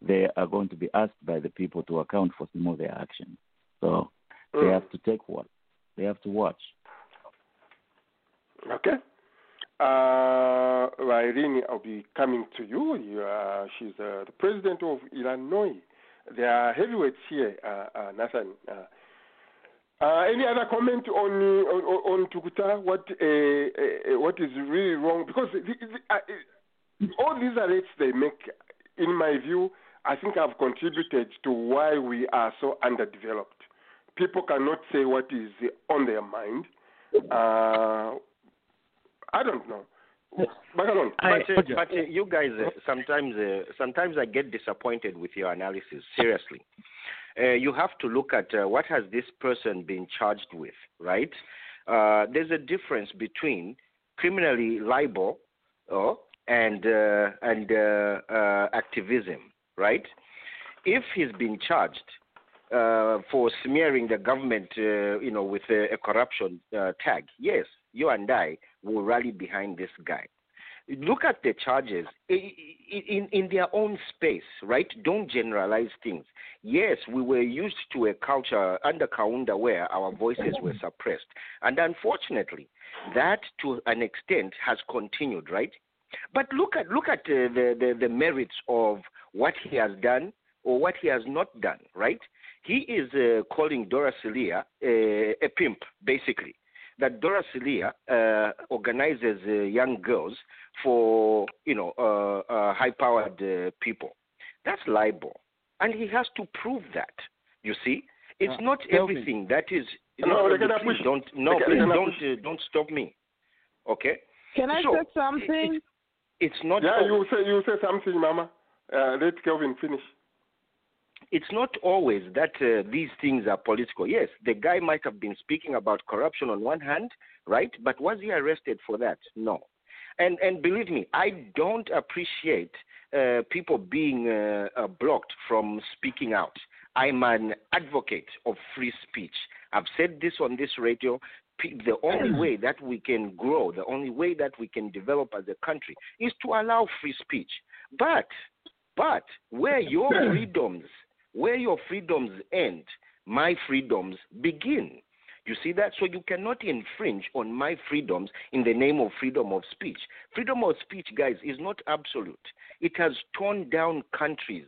they are going to be asked by the people to account for some of their actions. So they Mm. have to take what they have to watch. Okay. Uh, Irene, I'll be coming to you. you uh, she's uh, the president of Illinois. There are heavyweights here, uh, uh, Nathan. Uh, uh, any other comment on uh, on, on Tukuta? What uh, uh, what is really wrong? Because the, the, uh, all these arrests they make, in my view, I think have contributed to why we are so underdeveloped. People cannot say what is on their mind. Uh, I don't know. Bagalon, But, uh, but uh, you guys, uh, sometimes, uh, sometimes I get disappointed with your analysis. Seriously, uh, you have to look at uh, what has this person been charged with, right? Uh, there's a difference between criminally libel uh, and uh, and uh, activism, right? If he's been charged for smearing the government, you know, with a, a corruption tag, yes, you and I will rally behind this guy. Look at the charges in, in their own space, right? Don't generalize things. Yes, we were used to a culture under Kaunda where our voices were suppressed. And unfortunately, that to an extent has continued, right? But look at look at uh, the, the the merits of what he has done or what he has not done, right? He is uh, calling Dora Siliya uh, a pimp, basically. That Dora Siliya uh, organizes uh, young girls for you know uh, uh, high-powered uh, people. That's libel, and he has to prove that. You see, it's Uh, not Kelvin. everything that is. No, they're please push. don't no, please don't uh, don't stop me. Okay. Can I So, say something? It's not. yeah, you say you say something, Mama. Uh, let Kelvin finish. It's not always that uh, these things are political. Yes, the guy might have been speaking about corruption on one hand, right? But was he arrested for that? No. And and believe me, I don't appreciate uh, people being uh, uh, blocked from speaking out. I'm an advocate of free speech. I've said this on this radio. The only way that we can grow, the only way that we can develop as a country is to allow free speech. But but where your freedoms, where your freedoms end, my freedoms begin. You see that? So you cannot infringe on my freedoms in the name of freedom of speech. Freedom of speech, guys, is not absolute. It has torn down countries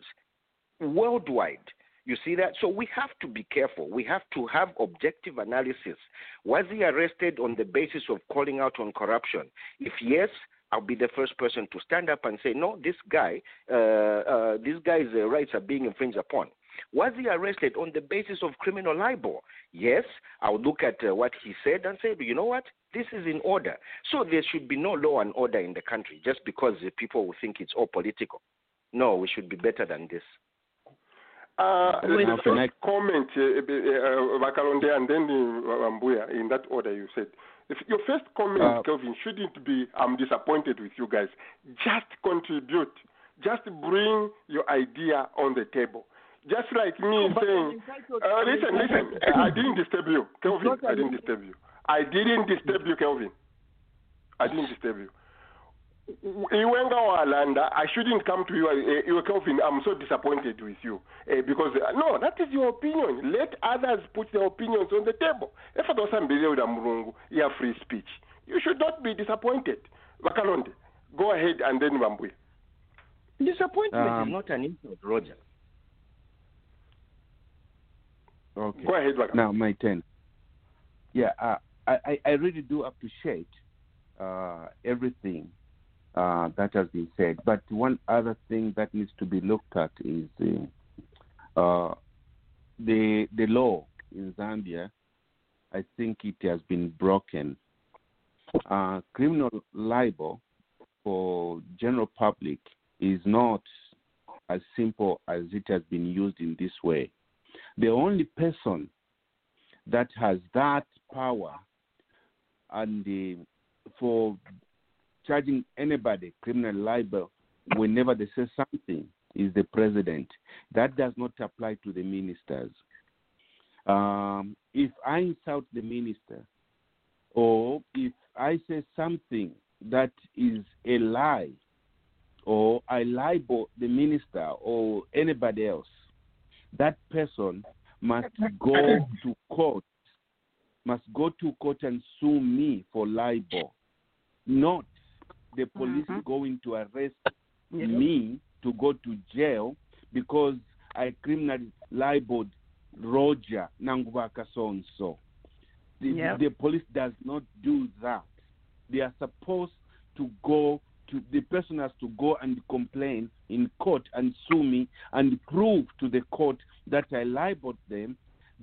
worldwide. You see that? So we have to be careful. We have to have objective analysis. Was he arrested on the basis of calling out on corruption? If yes, I'll be the first person to stand up and say, no, this guy, uh, uh, this guy's uh, rights are being infringed upon. Was he arrested on the basis of criminal libel? Yes, I'll look at uh, what he said and say, you know what? This is in order. So there should be no law and order in the country just because the people will think it's all political. No, we should be better than this. Uh, With- the first comment, uh, uh, and then uh, Mbuya, in that order you said. If your first comment, Uh, Kelvin, shouldn't be, I'm disappointed with you guys. Just contribute. Just bring your idea on the table. Just like me saying, uh, listen, listen, I didn't disturb you, Kelvin. I didn't disturb you. I didn't disturb you, Kelvin. I didn't disturb you. Iwenga Walanda, I shouldn't come to you, uh, Kelvin. I'm so disappointed with you uh, because uh, no, that is your opinion. Let others put their opinions on the table. If I don't with Murungu, you have free speech. You should not be disappointed. Bakalonde, go ahead and then Mambui. Disappointment Um, is not an insult, Roger. Okay. Go ahead, Bakalonde. Now my turn. yeah, uh, I, I I really do appreciate uh, everything uh, that has been said. But one other thing that needs to be looked at is uh, uh, the the law in Zambia. I think it has been broken. Uh, criminal libel for general public is not as simple as it has been used in this way. The only person that has that power and the, for charging anybody criminal libel whenever they say something is the president. That does not apply to the ministers. Um, if I insult the minister or if I say something that is a lie or I libel the minister or anybody else, that person must go to court, must go to court and sue me for libel, not the police mm-hmm. going to arrest me to go to jail because I criminally libeled Roger Nangubaka so and so. The, the police does not do that. They are supposed to go to the person has to go and complain in court and sue me and prove to the court that I libeled them.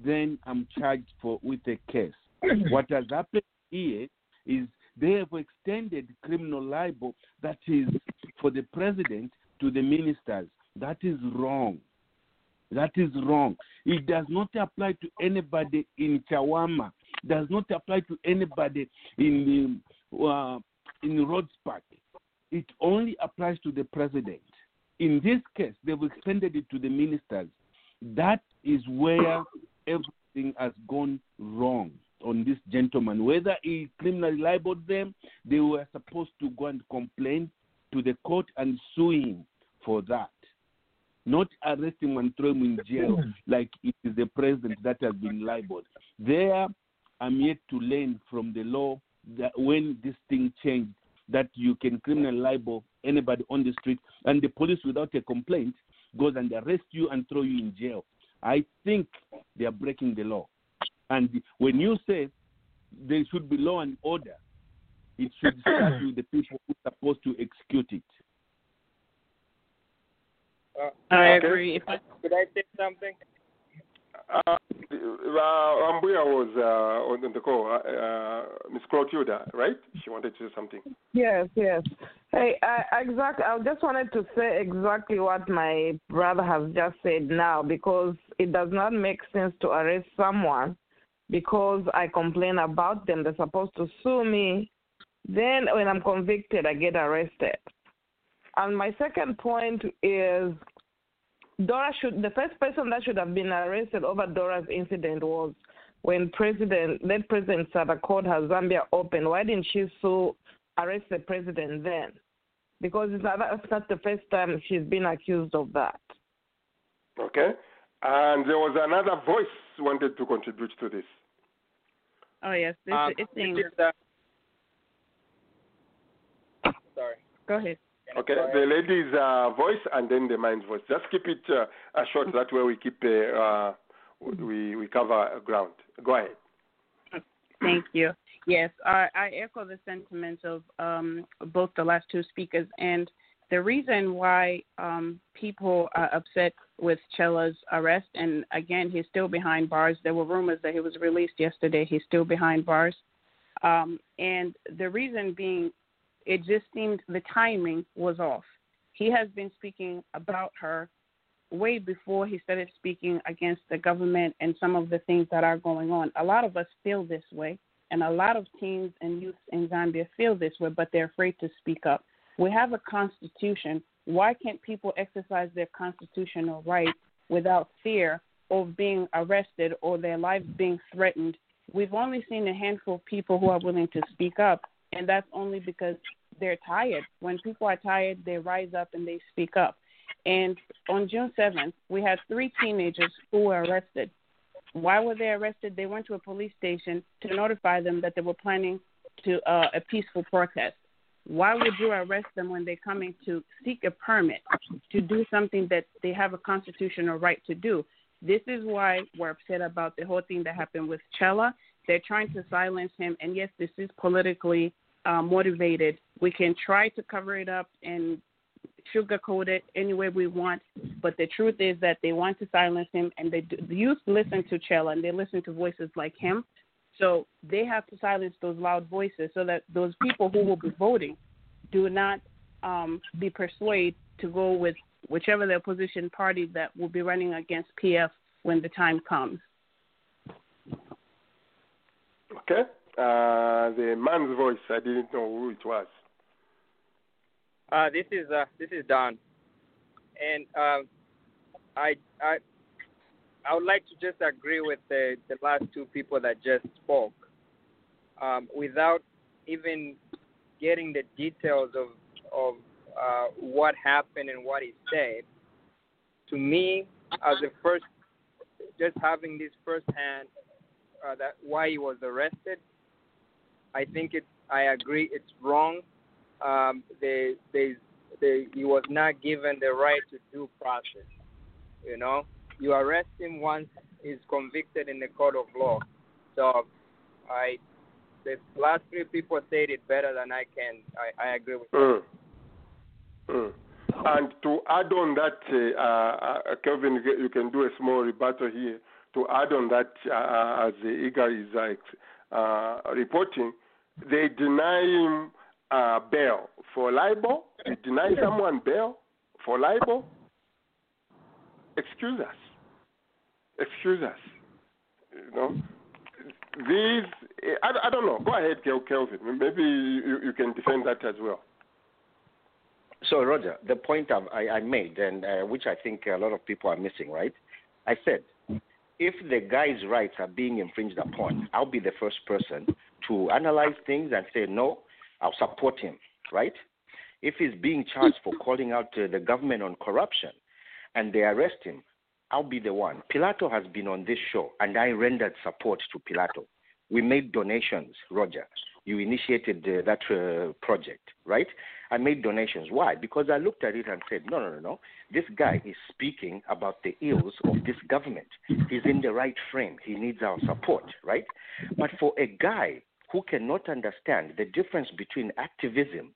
Then I'm charged for with a case. what has happened here is they have extended criminal libel that is for the president to the ministers. That is wrong. That is wrong. It does not apply to anybody in Chawama. Does not apply to anybody in the, uh, in Rhodes Park. It only applies to the president. In this case, they've extended it to the ministers. That is where everything has gone wrong on this gentleman. Whether he criminally libeled them, they were supposed to go and complain to the court and sue him for that. Not arrest him and throw him in jail hmm. like it is the president that has been libeled. There, I'm yet to learn from the law that when this thing changed, that you can criminal libel anybody on the street, and the police, without a complaint, goes and arrest you and throw you in jail. I think they are breaking the law. And when you say there should be law and order, it should start with the people who are supposed to execute it. Uh, I agree. If I, Could I say something? Uh, uh, Ambuya was uh, on the call. Uh, uh, Miss Clotilda, right? She wanted to say something. Yes, yes. Hey, I, exactly. I just wanted to say exactly what my brother has just said now because it does not make sense to arrest someone because I complain about them. They're supposed to sue me. Then, when I'm convicted, I get arrested. And my second point is Dora should the first person that should have been arrested over Dora's incident was when President then President Sadako has Zambia open. Why didn't she sue arrest the president then? Because it's not, that's not the first time she's been accused of that. Okay. And there was another voice wanted to contribute to this. Oh yes, this Um, it's saying. this uh, sorry. Go ahead. Okay, the lady's uh, voice and then the man's voice. Just keep it uh, uh, short. That way we keep uh, uh, we we cover ground. Go ahead. Thank you. Yes, I, I echo the sentiments of um, both the last two speakers. And the reason why um, people are upset with Chellah's arrest, and again, he's still behind bars. There were rumors that he was released yesterday. He's still behind bars. Um, and the reason being, it just seemed the timing was off. He has been speaking about her way before he started speaking against the government and some of the things that are going on. A lot of us feel this way, and a lot of teens and youth in Zambia feel this way, but they're afraid to speak up. We have a constitution. Why can't people exercise their constitutional right without fear of being arrested or their lives being threatened? We've only seen a handful of people who are willing to speak up, and that's only because they're tired. When people are tired, they rise up and they speak up. And on June 7th, we had three teenagers who were arrested. Why were they arrested? They went to a police station to notify them that they were planning to uh, a peaceful protest. Why would you arrest them when they're coming to seek a permit to do something that they have a constitutional right to do? This is why we're upset about the whole thing that happened with Chellah. they're trying to silence him. And yes, this is politically uh, motivated. We can try to cover it up and sugarcoat it any way we want, but the truth is that they want to silence him, and they the youth listen to Chellah and they listen to voices like him. So they have to silence those loud voices so that those people who will be voting do not um, be persuaded to go with whichever the opposition party that will be running against PF when the time comes. Okay. Uh, the man's voice, I didn't know who it was. Uh, this is uh, this is Don, and um, I I I would like to just agree with the the last two people that just spoke, um, without even getting the details of of uh, what happened and what he said. To me, as a first, just having this firsthand uh, that why he was arrested, I think it. I agree, it's wrong um, they, they, they, he was not given the right to due process. You know, you arrest him once he's convicted in the court of law. So, I, the last three people said it better than I can. I, I agree with. Mm. Mm. And to add on that, uh, uh, Kelvin, you can do a small rebuttal here. To add on that, uh, as IGA is uh, reporting, they deny him uh, bail for libel, They deny someone bail for libel, excuse us. Excuse us. You know, these, I, I don't know. Go ahead, Kelvin. Maybe you, you can defend that as well. So, Roger, the point I, I made, and uh, which I think a lot of people are missing, right? I said, if the guy's rights are being infringed upon, I'll be the first person to analyze things and say, no, I'll support him, right? If he's being charged for calling out uh, the government on corruption and they arrest him, I'll be the one. Pilato has been on this show and I rendered support to Pilato. We made donations, Roger. You initiated uh, that uh, project, right? I made donations. Why? Because I looked at it and said, no, no, no, no. This guy is speaking about the ills of this government. He's in the right frame. He needs our support, right? But for a guy who cannot understand the difference between activism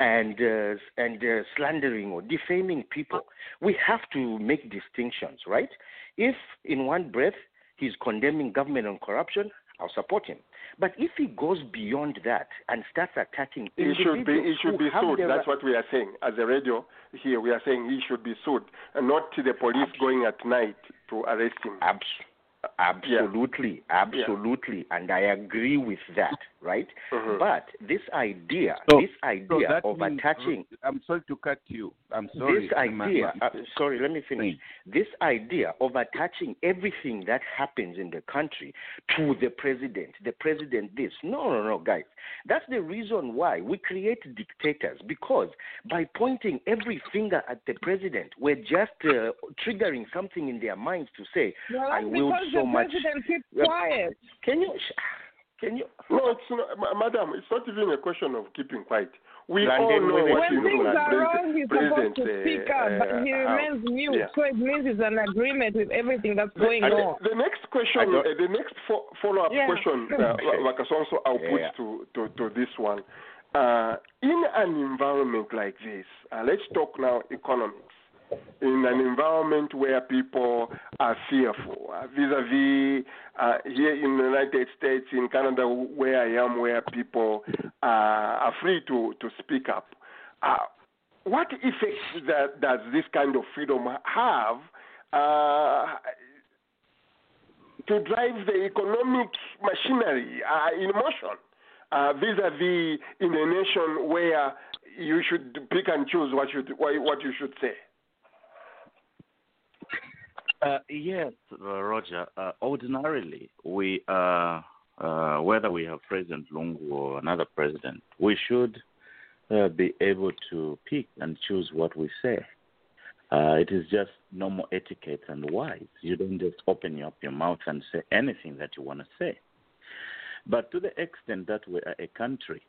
and uh, and uh, slandering or defaming people. We have to make distinctions, right? If in one breath he's condemning government on corruption, I'll support him. But if he goes beyond that and starts attacking he should be he should be sued. That's what we are saying. As a radio here, we are saying he should be sued, and not to the police Absolutely. going at night to arrest him. Absolutely. Absolutely, yeah. absolutely, yeah. and I agree with that, right? Mm-hmm. But this idea, so, this idea so of means, attaching. I'm sorry to cut you. I'm sorry. This idea, uh, sorry, let me finish. This idea of attaching everything that happens in the country to the president, the president this. No, no, no, guys. That's the reason why we create dictators because by pointing every finger at the president, we're just uh, triggering something in their minds to say, well, "I will so the much." president keeps quiet. Can you? Can you? No, it's not, madam. It's not even a question of keeping quiet. We And all know when what When things are wrong, he's supposed to speak uh, up, but he uh, remains mute. yeah. So it means he's in agreement with everything that's going on. The next question, uh, the next fo- follow-up Yeah. question, uh, Wakasonso, I'll put Yeah. to, to, to this one. Uh, in an environment like this, uh, let's talk now economics. In an environment where people are fearful, uh, vis-a-vis uh, here in the United States, in Canada, where I am, where people uh, are free to, to speak up. Uh, what effect that, does this kind of freedom have uh, to drive the economic machinery in motion vis-a-vis in a nation where you should pick and choose what what you should say. Uh, yes, uh, Roger. Uh, ordinarily, we, uh, uh, whether we have President Lungu or another president, we should uh, be able to pick and choose what we say. It is just normal etiquette and wise. You don't just open up your mouth and say anything that you want to say. But to the extent that we are a country,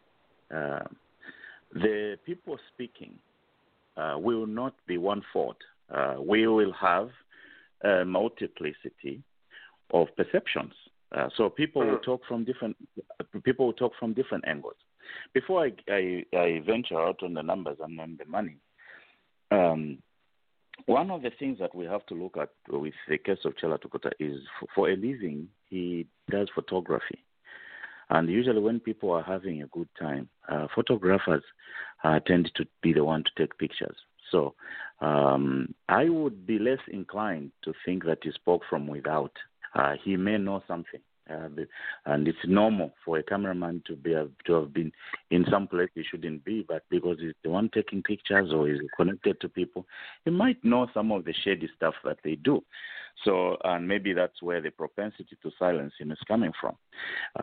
the people speaking will not be one fault. We will have a multiplicity of perceptions. Uh, so people will Mhm. talk from different people will talk from different angles. Before I, I, I venture out on the numbers and on the money, um, one of the things that we have to look at with the case of Chellah Tukuta is for, for a living, he does photography. And usually, when people are having a good time, uh, photographers uh, tend to be the one to take pictures. So um, I would be less inclined to think that he spoke from without. Uh, he may know something. Uh, and it's normal for a cameraman to be to have been in some place he shouldn't be, but because he's the one taking pictures or is connected to people, he might know some of the shady stuff that they do. So, and maybe that's where the propensity to silence him is coming from.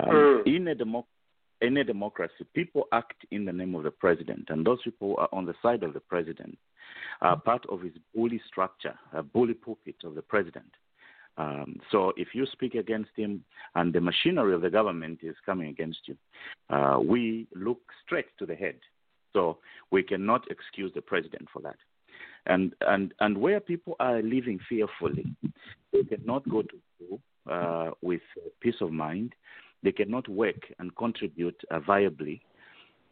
Um, Mm. In a democ- in a democracy, people act in the name of the president, and those people are on the side of the president are part of his bully structure, a bully pulpit of the president. Um, so if you speak against him and the machinery of the government is coming against you, uh, we look straight to the head. So we cannot excuse the president for that. And and and where people are living fearfully, they cannot go to school uh, with peace of mind. They cannot work and contribute uh, viably.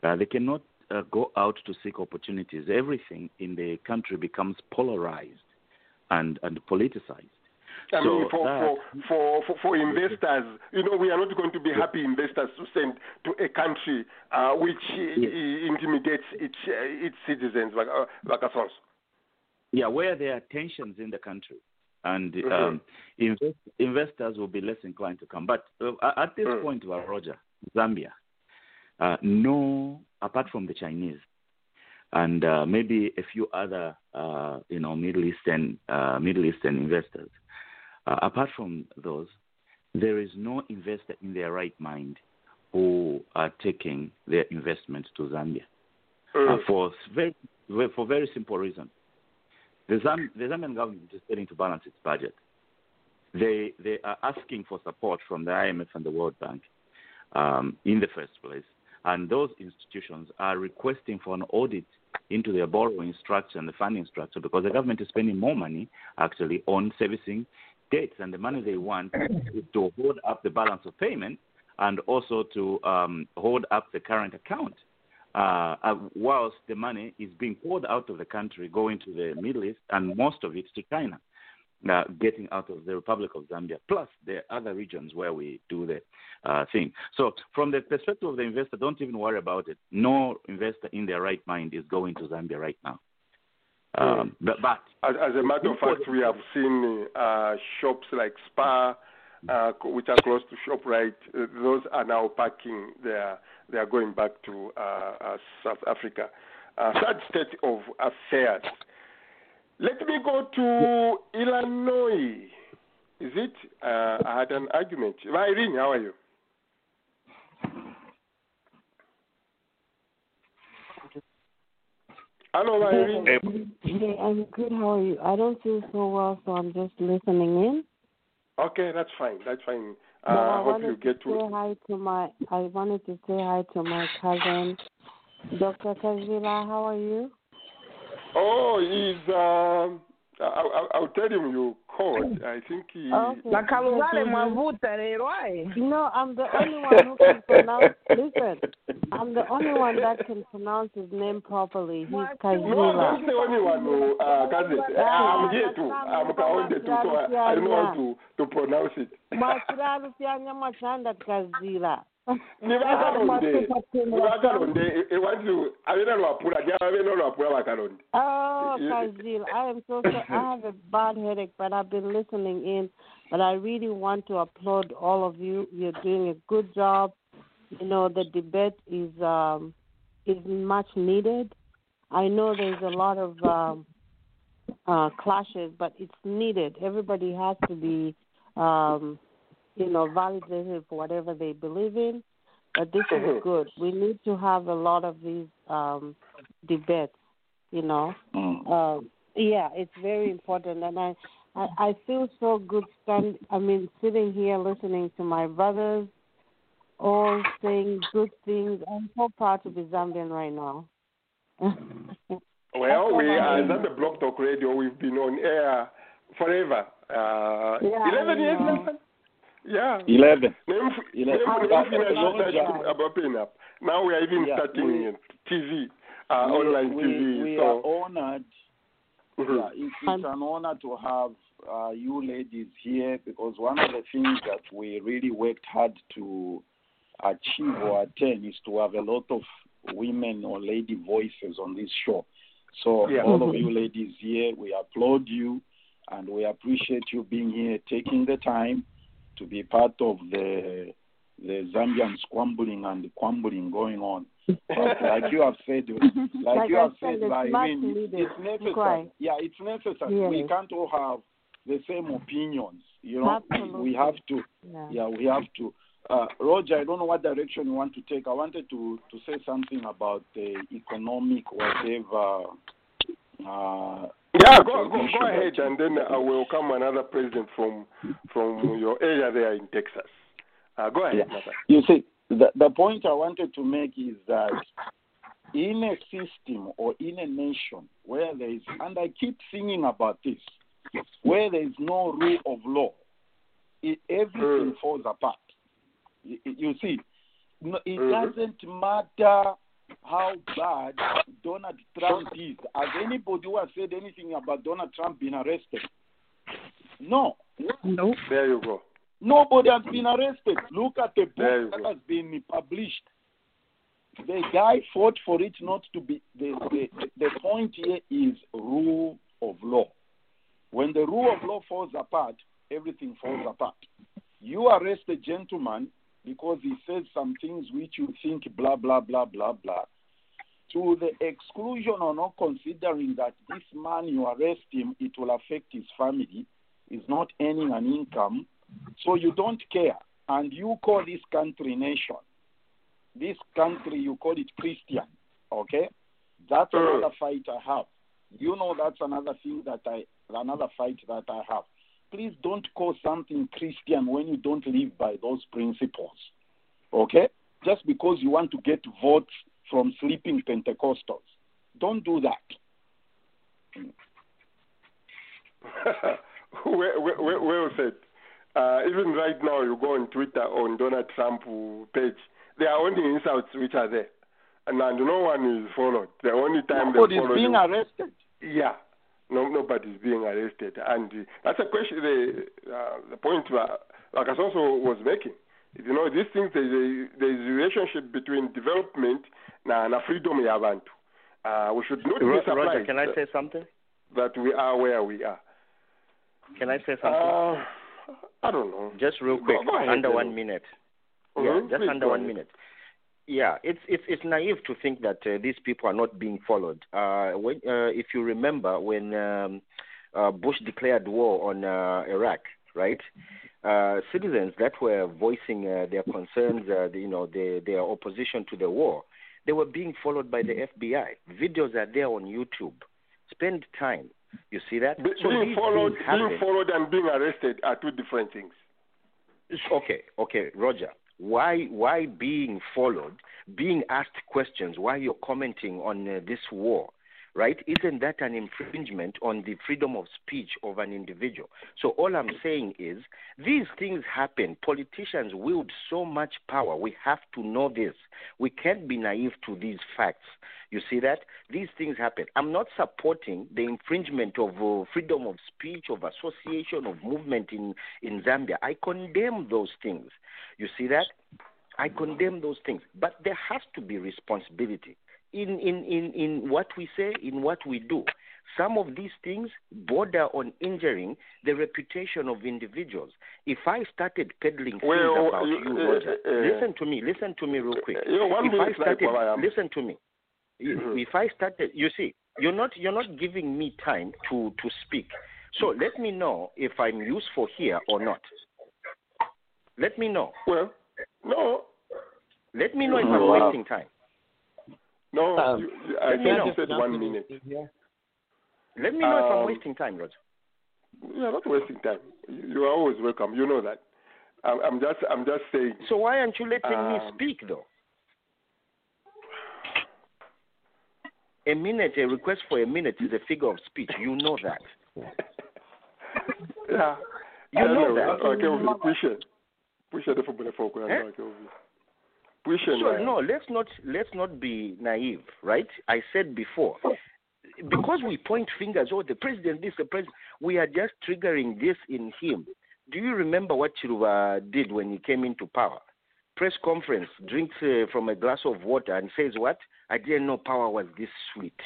Uh, they cannot uh, go out to seek opportunities. Everything in the country becomes polarized and and politicized. I mean, So for, that- for, for, for, investors, you know, we are not going to be happy investors to send to a country uh, which uh, intimidates its, its citizens, like, uh, like. Yeah, where there are tensions in the country, and Mhm. um, invest, investors will be less inclined to come. But uh, at this Mm. point, uh, Roger, Zambia, uh, no, apart from the Chinese, and uh, maybe a few other, uh, you know, Middle Eastern, uh, Middle Eastern investors. Uh, apart from those, there is no investor in their right mind who are taking their investments to Zambia uh, for very for very simple reason. The, Zam- the Zambian government is failing to balance its budget. They they are asking for support from the IMF and the World Bank um, in the first place, and those institutions are requesting for an audit into their borrowing structure and the funding structure because the government is spending more money actually on servicing debts, and the money they want is to hold up the balance of payment and also to um, hold up the current account uh, uh, whilst the money is being poured out of the country, going to the Middle East, and most of it to China, uh, getting out of the Republic of Zambia, plus the other regions where we do the uh, thing. So, from the perspective of the investor, don't even worry about it. No investor in their right mind is going to Zambia right now. Um, but, but As, as a matter of fact, we have seen uh, shops like Spa, uh, which are close to ShopRite. Uh, those are now packing. They are they are going back to uh, uh, South Africa. Uh, sad state of affairs. Let me go to Illinois. Is it? Uh, I had an argument. Irene, how are you? Hello, Irene. Hey, I'm good. How are you? I don't feel so well, so I'm just listening in. Okay, that's fine. That's fine. Uh, I hope you get to say hi to my. I wanted to say hi to my cousin, Dr. Kazila. How are you? Oh, he's. Um, I, I, I'll tell him you called. I think he. Okay. Nakaluvale mwavuta lero. No, I'm the only one who can pronounce. Listen, I'm the only one that can pronounce his name properly. He's No, I'm the only one who, uh, cousin. I'm here too. I'm counted too, so I, I know how to, to pronounce it. Mwachiralu fyanya mwachanda Kazila. nivakalonde nivakalonde ewantu avena lwapula lwapula vakalonde Oh, Kazil, I am so sorry. I have a bad headache, but I've been listening in. But I really want to applaud all of you. You're doing a good job. You know, the debate is um, is much needed. I know there's a lot of um, uh, clashes, but it's needed. Everybody has to be, um, you know, validated for whatever they believe in. But this is good. We need to have a lot of these um, debates. You know, uh, yeah, it's very important, and I, I, I feel so good stand. I mean, sitting here listening to my brothers, all saying good things. I'm so proud to be Zambian right now. well we as on the Blog Talk Radio we've been on air forever uh Yeah, eleven years? Yeah. Eleven. Name, Eleven. name, That- name, Roger, about paying up. Now we are even Yeah, starting we- TV, uh, we, online we, TV. we so are honored. Mhm. Yeah, it's, it's an honor to have uh, you ladies here because one of the things that we really worked hard to achieve or attain is to have a lot of women or lady voices on this show. So Yeah. all of Mhm. you ladies here, we applaud you and we appreciate you being here, taking the time to be part of the the Zambian squambling and quambling going on. But like you have said, like, Like you I have said, said, it's Irene, much it's, it's necessary. Yeah, it's necessary. We can't all have the same opinions. You know, Absolutely. we have to. Yeah. Yeah, we have to. Uh, Roger, I don't know what direction you want to take. I wanted to to say something about the economic whatever. Uh, Yeah, go, go, go ahead, and then I will come another president from from your area there in Texas. Uh, go ahead, Yeah. You see, the, the point I wanted to make is that in a system or in a nation where there is, and I keep singing about this, where there is no rule of law, it, everything falls apart. You, you see, it Mhm. doesn't matter how bad Donald Trump is. Has anybody who has said anything about Donald Trump been arrested? No. Nope. There you go. Nobody has been arrested. Look at the There book that go. has been published. The guy fought for it not to be. The, the, the point here is rule of law. When the rule of law falls apart, everything falls apart. You arrest a gentleman because he says some things which you think blah, blah, blah, blah, blah. To the exclusion or not considering that this man, you arrest him, it will affect his family, is not earning an income, so you don't care. And you call this country nation. This country, you call it Christian. Okay? That's another fight I have. You know that's another thing that I another fight that I have. Please don't call something Christian when you don't live by those principles. Okay? Just because you want to get votes from sleeping Pentecostals. Don't do that. well, well, well said. Uh, even right now, you go on Twitter on Donald Trump page. There are only insults which are there, and, and no one is followed. The only time Nobody they is being you- arrested. Yeah, no, nobody's being arrested, and uh, that's a question. The uh, the point uh, Lakasonso was making. You know, these things there's a there's a relationship between development na freedom ya abantu. Uh, we should not be Ro- surprised Roger, can I say something? that we are where we are. Can I say something? Uh, I don't know. just real quick, go ahead, under one minute. Mhm, Yeah, just please under one ahead. minute. Yeah, it's it's it's naive to think that uh, these people are not being followed. Uh, when, uh, if you remember when um, uh, Bush declared war on uh, Iraq, right? Uh, citizens that were voicing uh, their concerns, uh, the, you know, their, their opposition to the war, they were being followed by the FBI. Videos are there on YouTube. Spend time. You see that? Be- So being followed, being followed, and being arrested are two different things. Okay, okay, Roger. Why why being followed, being asked questions why you're commenting on uh, this war, right? Isn't that an infringement on the freedom of speech of an individual? So all I'm saying is these things happen. Politicians wield so much power. We have to know this. We can't be naive to these facts. You see that? These things happen. I'm not supporting the infringement of uh, freedom of speech, of association, of movement in, in Zambia. I condemn those things. You see that? I condemn those things. But there has to be responsibility in, in, in, in what we say, in what we do. Some of these things border on injuring the reputation of individuals. If I started peddling things Well, about you- you, uh, Roger, uh, listen to me, listen to me real quick. you know, if I minute, like, started, I listen to me. Mhm. If I started, you see, you're not you're not giving me time to to speak. So let me know if I'm useful here or not. Let me know. Well, no. Let me know if I'm Wow. wasting time. No, Um, you, you- I me think you said one minute. Let me know if I'm Um, wasting time, Roger. You're not wasting time. You, are always welcome. You know that. I'm, I'm just, I'm just saying. So why aren't you letting me Um, speak though? A minute, a request for a minute is a figure of speech. You know that. Yeah. You I don't know that. Okay, the question. Push it for the folk. So no, let's not let's not be naive, right? I said before, because we point fingers, oh, the president, this, the president, we are just triggering this in him. Do you remember what Chiluba did when he came into power? Press conference, drinks uh, from a glass of water, and says, "What? I didn't know power was this sweet."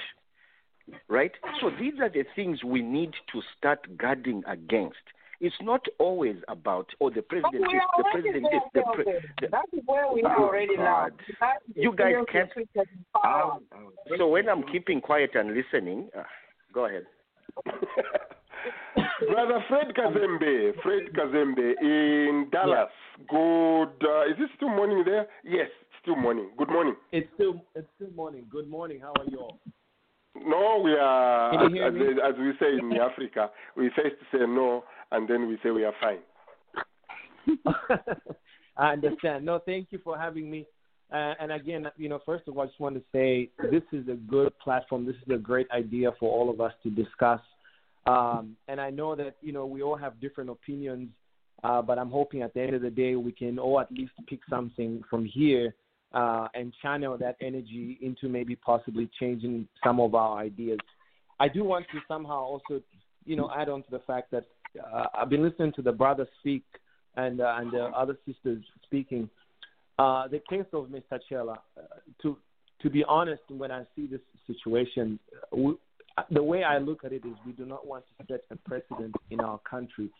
Right. So these are the things we need to start guarding against. It's not always about oh the president But we this, are the president this, the there, pre- the- That is where we are Oh, already now. God. That is You guys seriously can't- treated in power. So when I'm keeping quiet and listening, uh, go ahead. Brother Fred Kazembe, Fred Kazembe in Dallas. Good. Uh, is it still morning there? Yes, it's still morning. Good morning. It's still it's still morning. Good morning. How are you all? No, we are, Can you hear as, as we say in Africa, we first say no and then we say we are fine. I understand. No, thank you for having me. Uh, and again, you know, first of all, I just want to say this is a good platform. This is a great idea for all of us to discuss. Um, and I know that you know we all have different opinions, uh, but I'm hoping at the end of the day we can all at least pick something from here uh, and channel that energy into maybe possibly changing some of our ideas. I do want to somehow also, you know, add on to the fact that uh, I've been listening to the brothers speak and uh, and the other sisters speaking. Uh, the case of Mr. Chellah, uh, to to be honest, when I see this situation, uh, we, the way I look at it is we do not want to set a precedent in our country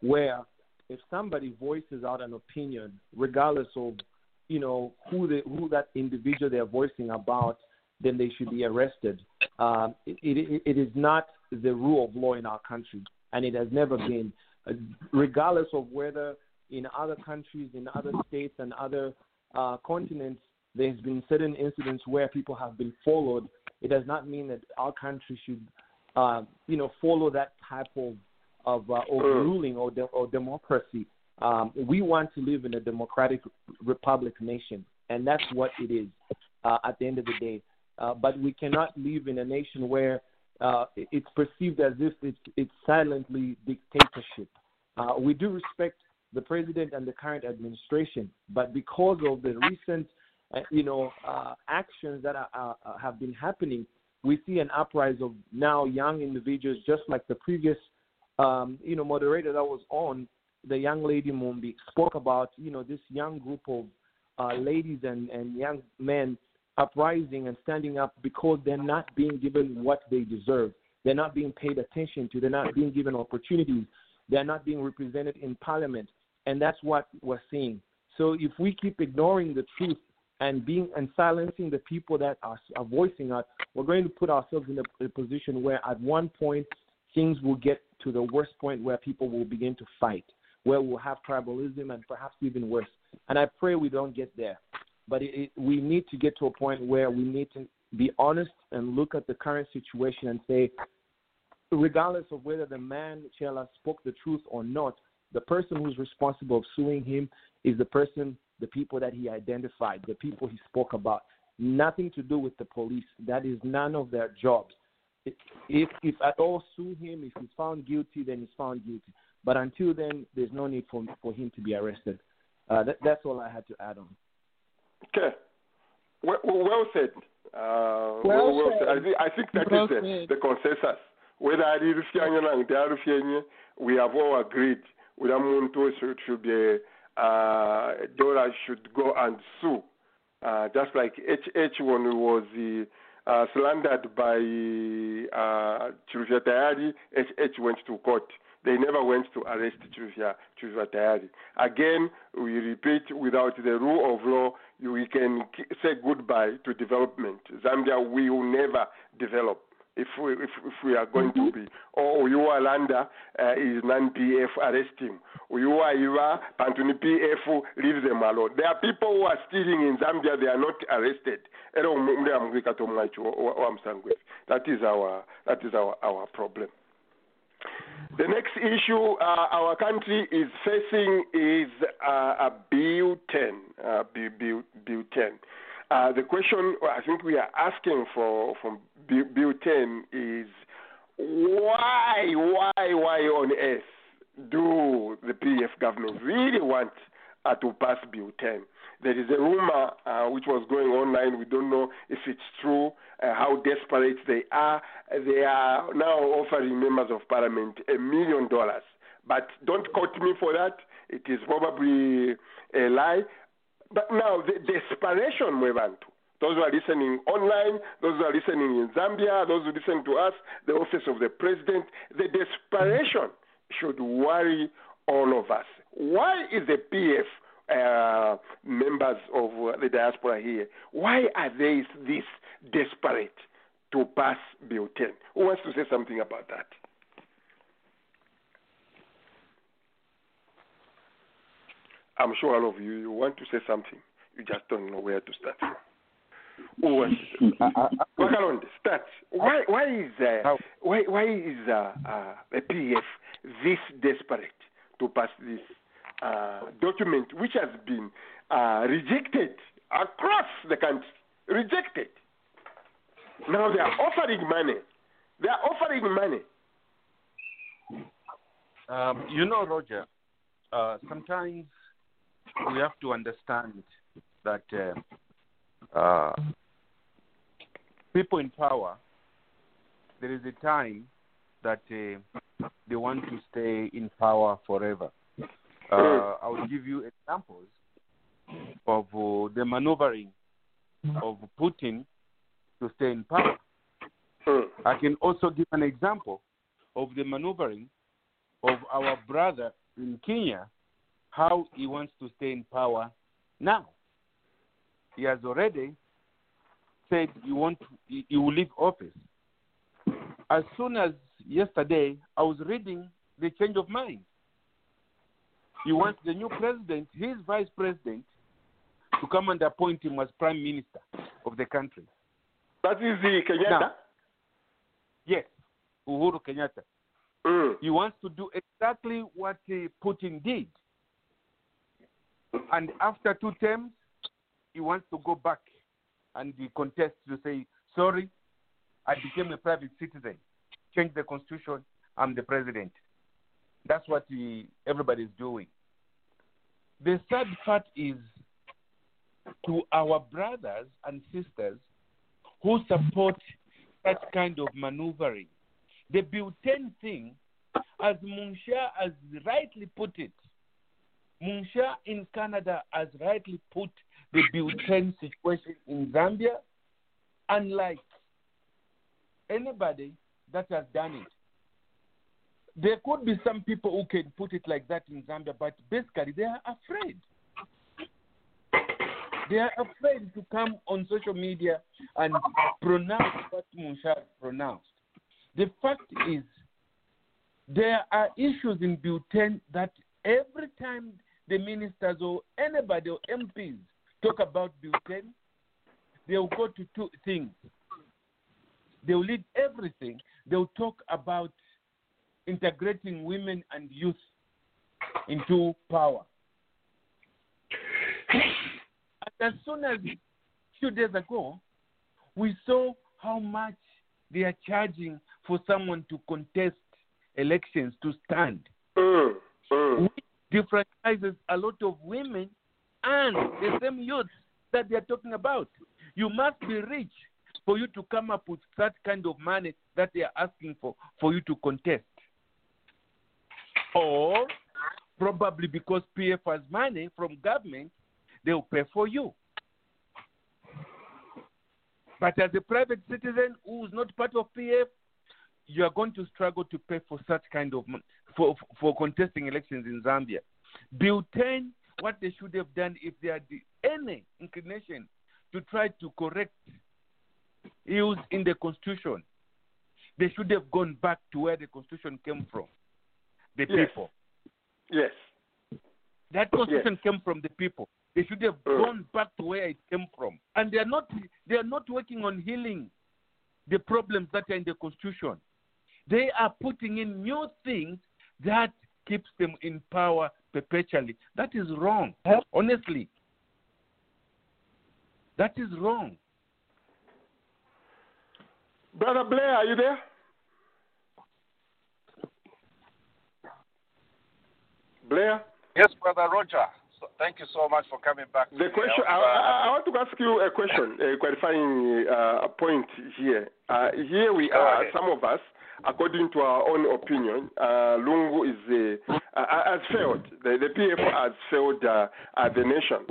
where if somebody voices out an opinion, regardless of you know who the who that individual they're voicing about, then they should be arrested. Um, it, it, it is not the rule of law in our country, and it has never been, uh, regardless of whether in other countries, in other states, and other uh, continents, there's been certain incidents where people have been followed. It does not mean that our country should, uh, you know, follow that type of of uh, overruling or, de- or democracy. Um, we want to live in a democratic republic nation, and that's what it is uh, at the end of the day. Uh, but we cannot live in a nation where uh, it's perceived as if it's, it's silently dictatorship. Uh, we do respect the president and the current administration, but because of the recent, uh, you know, uh, actions that are, have been happening, we see an uprise of now young individuals, just like the previous, um, you know, moderator that was on, the young lady Mumbi spoke about, you know, this young group of uh, ladies and, and young men uprising and standing up because they're not being given what they deserve. They're not being paid attention to. They're not being given opportunities. They're not being represented in parliament. And that's what we're seeing. So if we keep ignoring the truth and being and silencing the people that are, are voicing us, we're going to put ourselves in a, a position where at one point things will get to the worst point where people will begin to fight, where we'll have tribalism and perhaps even worse. And I pray we don't get there. But it, it, we need to get to a point where we need to be honest and look at the current situation and say, regardless of whether the man Chellah spoke the truth or not, the person who's responsible of suing him is the person, the people that he identified, the people he spoke about. Nothing to do with the police. That is none of their jobs. If if at all sue him, if he's found guilty, then he's found guilty. But until then, there's no need for for him to be arrested. Uh, that, that's all I had to add on. Okay. Well, well said. Uh, Well well, said. I, think, I think that is Well the, the consensus. Whether I did we have all agreed with Amuntu should, should be uh, Dora should go and sue. Uh, just like HH when he was uh, slandered by uh, Chilufya Tayali, HH went to court. They never went to arrest Chilufya, Chilufya Tayali. Again, we repeat, without the rule of law, we can say goodbye to development. Zambia will never develop if we, if, if we are going to be. Or Uyuwalanda uh, is non-PF, arrest him. Uyuwaiwa, Pantuni PF, leave them alone. There are people who are stealing in Zambia, they are not arrested. Era umule amwika tomwacho wa- wa msangwe. That is our, that is our, our problem. The next issue uh, our country is facing is uh, a Bill 10. Uh, Bill, Bill, Bill 10. Uh, the question I think we are asking for from Bill, Bill 10 is why, why, why on earth do the PF government really want uh, to pass Bill 10. There is a rumor uh, which was going online. We don't know if it's true, uh, how desperate they are. They are now offering members of parliament a million dollars. But don't quote me for that. It is probably a lie. But now, the desperation, Mwebantu, those who are listening online, those who are listening in Zambia, those who listen to us, the office of the president, the desperation should worry all of us. Why is the PF uh, members of uh, the diaspora here, why are they this desperate to pass Bill 10? Who wants to say something about that? I'm sure all of you, you want to say something. You just don't know where to start from. Who wants to say Wakalonde, start. Why, why is, uh, why, why is uh, uh, a PF this desperate to pass this uh, document which has been uh, rejected across the country. Rejected. Now they are offering money. They are offering money. Um, you know, Roger, uh, sometimes we have to understand that uh, uh, people in power, there is a time that uh, they want to stay in power forever. Uh, I will give you examples of uh, the maneuvering of Putin to stay in power. I can also give an example of the maneuvering of our brother in Kenya, how he wants to stay in power now. He has already said he want to, he, he will leave office. As soon as yesterday, I was reading the change of mind. He wants the new president, his vice president, to come and appoint him as prime minister of the country. That is the Kenyatta? Now, yes, Uhuru Kenyatta. Mm. He wants to do exactly what uh, Putin did. And after two terms, he wants to go back and contest to say, sorry, I became a private citizen. Change the constitution. I'm the president. That's what he, everybody's doing. The sad part is to our brothers and sisters who support such kind of maneuvering. The 10 thing, as Munsha has rightly put it, Munsha in Canada has rightly put the 10 situation in Zambia, unlike anybody that has done it. There could be some people who can put it like that in Zambia, but basically they are afraid. They are afraid to come on social media and pronounce what Munsha pronounced. The fact is, there are issues in 10 that every time the ministers or anybody or MPs talk about Bill 10, they will go to two things. They will lead everything. They will talk about integrating women and youth into power. And as soon as few days ago, we saw how much they are charging for someone to contest elections to stand. Mm, mm. Which a lot of women and the same youth that they are talking about. You must be rich for you to come up with that kind of money that they are asking for for you to contest. Or probably because PF has money from government, they will pay for you. But as a private citizen who is not part of PF, you are going to struggle to pay for such kind of for for contesting elections in Zambia. Bill 10, what they should have done if they had any inclination to try to correct ills in the constitution, they should have gone back to where the constitution came from, the Yes. people. Yes. That constitution came from the people. They should have Mm. gone back to where it came from. And they are not they are not working on healing the problems that are in the constitution. They are putting in new things that keeps them in power perpetually. That is wrong. Honestly. That is wrong. Brother Blair, are you there? Blair? Yes, Brother Roger. So thank you so much for coming back. The question, I, uh, I, I want to ask you a question, a clarifying uh, point here. Uh, here we are, some of us, according to our own opinion, uh, Lungu is uh, uh, has failed. The, the PF has failed uh, uh, the nation.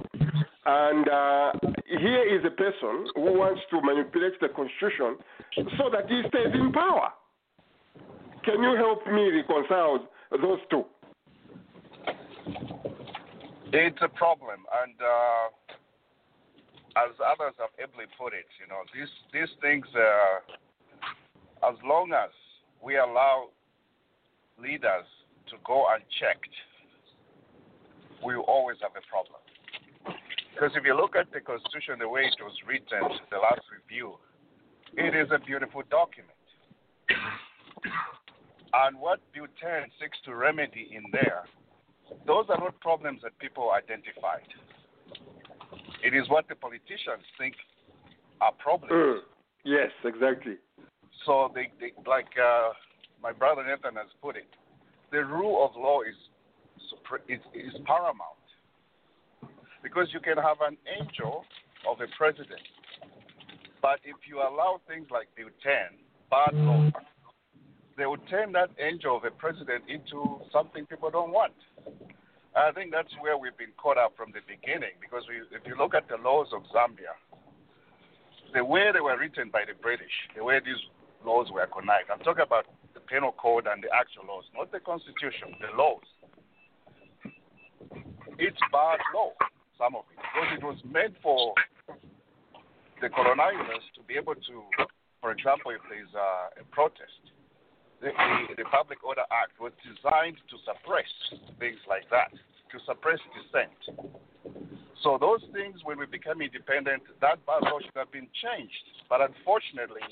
And uh, here is a person who wants to manipulate the constitution so that he stays in power. Can you help me reconcile those two? It's a problem, and uh, as others have ably put it, you know, these these things, uh, as long as we allow leaders to go unchecked, we always have a problem. Because if you look at the Constitution, the way it was written, the last review, it is a beautiful document. And what 10 seeks to remedy in there those are not problems that people identified. It is what the politicians think are problems. Mm. Yes, exactly. So, they, they like uh, my brother Nathan has put it, the rule of law is, is, is paramount. Because you can have an angel of a president, but if you allow things like Bill 10, bad law, they would turn that angel of a president into something people don't want. I think that's where we've been caught up from the beginning because we, if you look at the laws of Zambia, the way they were written by the British, the way these laws were connived, I'm talking about the penal code and the actual laws, not the constitution, the laws. It's bad law, some of it, because it was meant for the colonizers to be able to, for example, if there's a, a protest, the, the, the Public Order Act was designed to suppress things like that, to suppress dissent. So those things, when we become independent, that bylaw should have been changed. But unfortunately,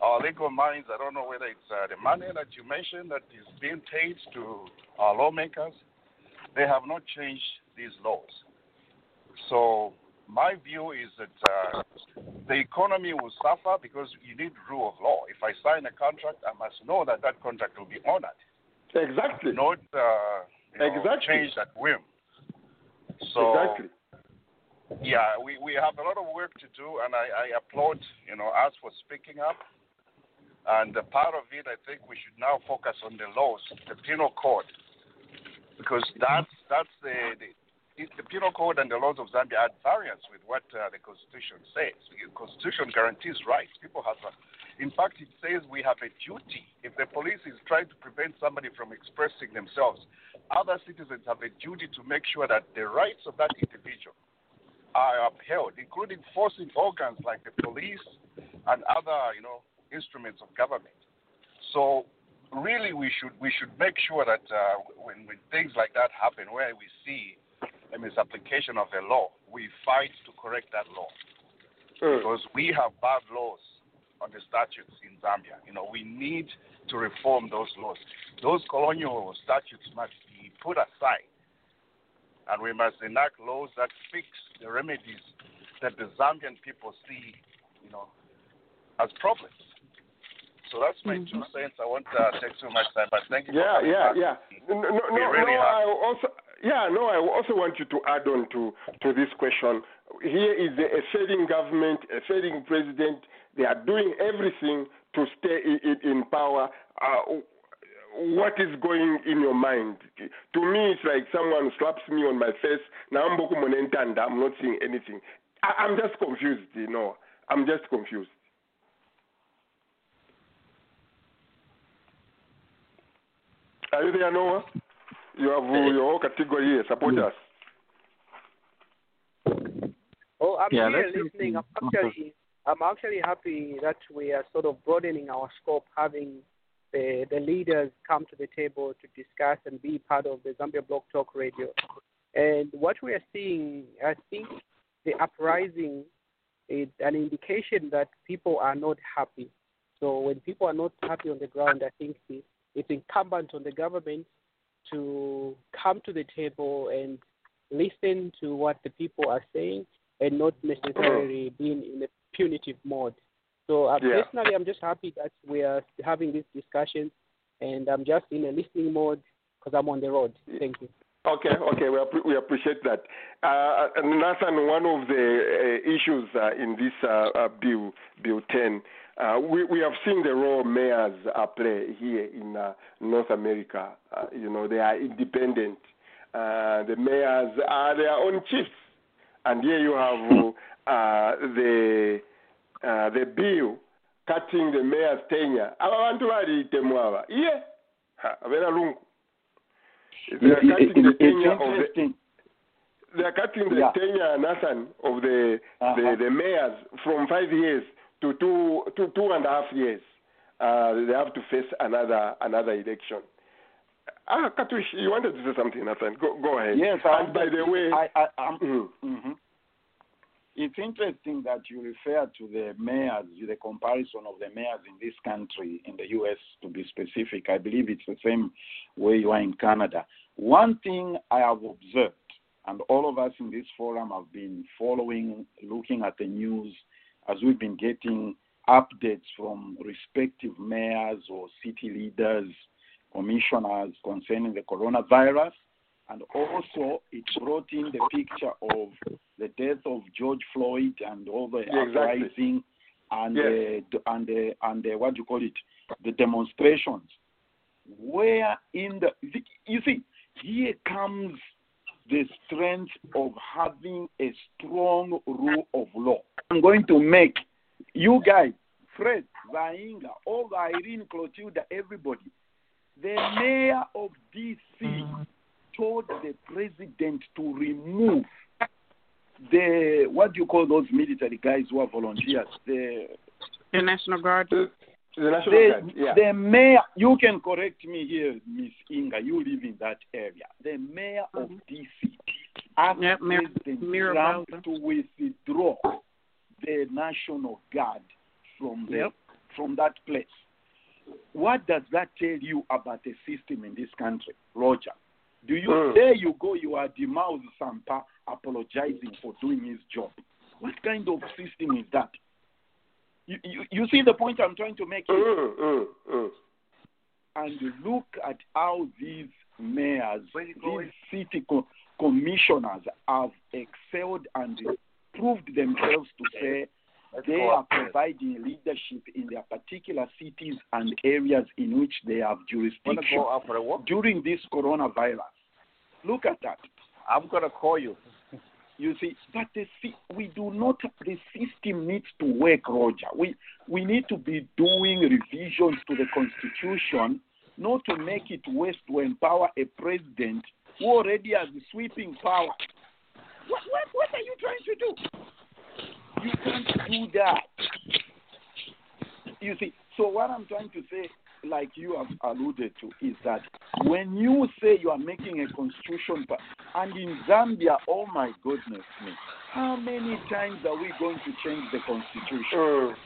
our legal minds, I don't know whether it's uh, the money that you mentioned that is being paid to our lawmakers, they have not changed these laws. So my view is that uh, the economy will suffer because you need rule of law. If I sign a contract, I must know that that contract will be honored. Exactly. Not uh, you know, Exactly. change at whim. So exactly. yeah, we, we have a lot of work to do, and I, I applaud you know us for speaking up. And part of it, I think we should now focus on the laws, the penal code, because that's that's the, the the penal code and the laws of Zambia are at variance with what uh, the constitution says. The constitution guarantees rights. People have, a, in fact, it says we have a duty. If the police is trying to prevent somebody from expressing themselves, other citizens have a duty to make sure that the rights of that individual are upheld, including forcing organs like the police and other, you know, instruments of government. So really, we should we should make sure that uh, when when things like that happen, where we see a misapplication of a law, we fight to correct that law because we have bad laws on the statutes in Zambia. You know, we need to reform those laws. Those colonial statutes must be put aside, and we must enact laws that fix the remedies that the Zambian people see, you know, as problems. So that's my two cents. I won't uh, take too much time, but thank you. Yeah, for yeah, yeah. No, no, really no I also, yeah, no. I also want you to add on to to this question. Here is a, failing government, a failing president. They are doing everything to stay in, in, power. Uh, what is going in your mind? To me, it's like someone slaps me on my face. Now I'm not seeing anything. I, I'm just confused. You know, I'm just confused. Are you there, Noah? You have uh, your whole category here. Support us. Oh, I'm Yeah, here listening. I'm actually, I'm actually happy that we are sort of broadening our scope, having the the leaders come to the table to discuss and be part of the Zambia Blog Talk Radio. And what we are seeing, I think, the uprising is an indication that people are not happy. So when people are not happy on the ground, I think it's incumbent on the government to come to the table and listen to what the people are saying and not necessarily being in a punitive mode. So uh, Yeah. personally, I'm just happy that we are having these discussions, and I'm just in a listening mode because I'm on the road. Thank you. Okay, okay, we, we appreciate that. Uh, and Nathan, one of the uh, issues uh, in this uh, uh, bill, Bill 10, uh, we, we have seen the role mayors uh, play here in uh, North America. Uh, you know, they are independent. Uh, the mayors are their own chiefs. And here you have uh, the, uh, the bill cutting the mayor's tenure. Aba bantu baliitemu aba. Iye, Ha, abeera lungu. They are cutting the tenure of the they are cutting the Yeah. tenure, Nathan, of the, Uh-huh. the the mayors from five years to two to two and a half years. Uh, they have to face another another election. Ah, Katush, you wanted to say something, Nathan. Go go ahead. Yes, I and by the way, I, I, I'm, Mhm. mhm. it's interesting that you refer to the mayors, the comparison of the mayors in this country, in the U.S. to be specific. I believe it's the same way you are in Canada. One thing I have observed, and all of us in this forum have been following, looking at the news as we've been getting updates from respective mayors or city leaders, commissioners concerning the coronavirus. And also, it brought in the picture of the death of George Floyd and all the Yeah, exactly. uprising and Yes. the and the and the what do you call it, the demonstrations. Where in the you see here comes the strength of having a strong rule of law. I'm going to make you guys, Fred, Zainga, all the Irene, Clotilda, everybody. The mayor of DC told the president to remove the what do you call those military guys who are volunteers? The The National Guard. The National the, Guard, yeah. the mayor, you can correct me here, Miss Inga. You live in that area. The mayor of DC asked Yep, Mir- President Mirabal. Trump to withdraw the National Guard from the Yep. from that place. What does that tell you about the system in this country, Roger? Do you Mm. there you go? You are Dimao Sampa apologizing for doing his job. What kind of system is that? You, you, you see the point I'm trying to make? Mm, mm, mm. and look at how these mayors, these city co- commissioners have excelled and proved themselves to say they are providing leadership in their particular cities and areas in which they have jurisdiction go out a walk? during this coronavirus. Look at that. I'm gonna call you. You see, but the we do not. The system needs to work, Roger. We we need to be doing revisions to the constitution, not to make it worse to empower a president who already has sweeping power. What what what are you trying to do? You can't do that. You see, so what I'm trying to say, like you have alluded to, is that when you say you are making a constitution, and in Zambia, oh my goodness me, how many times are we going to change the constitution?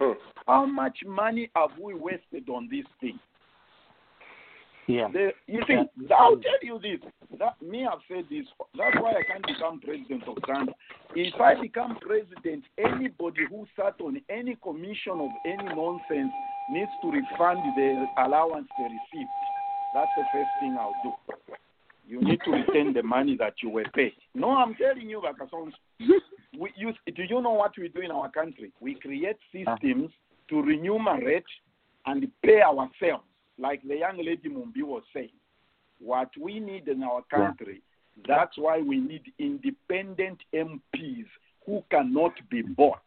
Mm. How much money have we wasted on this thing? Yeah. You see, I'll tell you this. That, me, I've said this. That's why I can't become president of Zambia. If I become president, anybody who sat on any commission of any nonsense needs to refund the allowance they received. That's the first thing I'll do. You need to return the money that you were paid. No, I'm telling you, Bakasons. We use, do you know what we do in our country? We create uh-huh. systems to remunerate and pay ourselves, like the young lady Mumbi was saying. What we need in our country, that's why we need independent MPs who cannot be bought.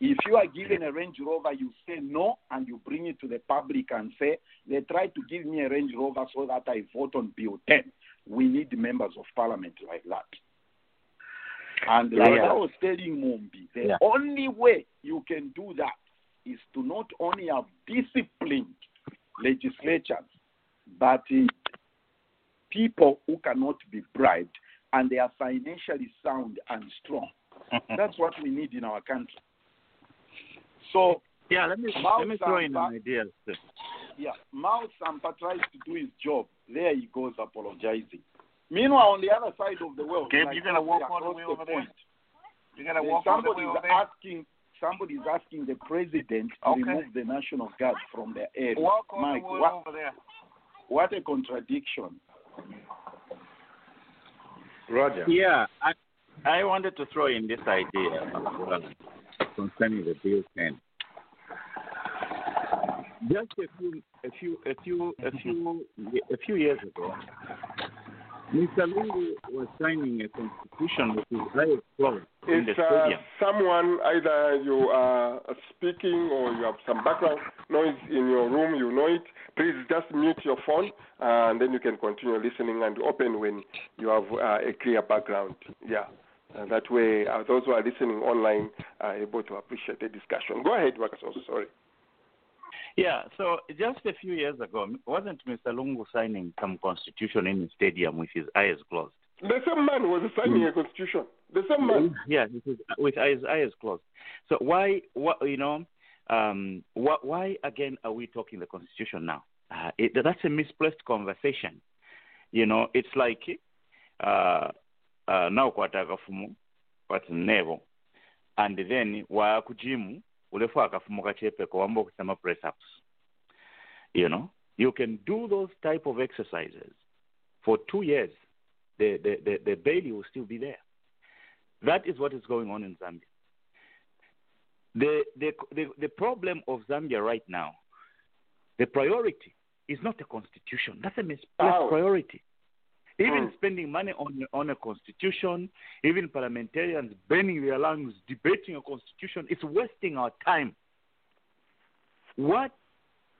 If you are given a Range Rover, you say no and you bring it to the public and say, they try to give me a Range Rover so that I vote on Bill 10. We need members of parliament like that. And like Yeah. I was telling Mumbi, the Yeah. only way you can do that is to not only have disciplined legislatures, but uh, people who cannot be bribed and they are financially sound and strong. That's what we need in our country. So Yeah, let me Mao let me throw in an idea. sir. yeah, Mao Sampa tries to do his job. There he goes apologizing. Meanwhile, on the other side of the world, Gabe, like you gonna walk all the way over there? point, You gotta walk all the way over there. asking somebody is asking the president to Okay. remove the national guard from the air. Walk all Mike, the what, over there. what a contradiction. Roger. Yeah, I, I wanted to throw in this idea uh, concerning the bill 10. Just a few, a few, a few, a few, a few years ago, Mr. Lungu was signing a constitution with his eyes closed in the If uh, someone either you are speaking or you have some background noise in your room, you know it. Please just mute your phone, uh, and then you can continue listening and open when you have uh, a clear background. Yeah. And that way, uh, those who are listening online are able to appreciate the discussion. Go ahead, Wakaso. Sorry. Yeah, so just a few years ago, wasn't Mr. Lungu signing some constitution in the stadium with his eyes closed? The same man was signing a constitution. The same man. Yeah, with his, with his eyes closed. So why, what you know, um, why again are we talking the constitution now? Uh, it, that's a misplaced conversation. You know, it's like uh, uh, now kwata akafumu kwati nevo and then waakujimu ulefu akafumu kachepeko wamba okusema press ups you know you can do those type of exercises for two years the, the, the, the bailey will still be there that is what is going on in zambia the, the, the, the problem of zambia right now the priority is not a constitution that's a misplaced priority even Hmm. spending money on on a constitution, even parliamentarians burning their lungs debating a constitution, it's wasting our time. What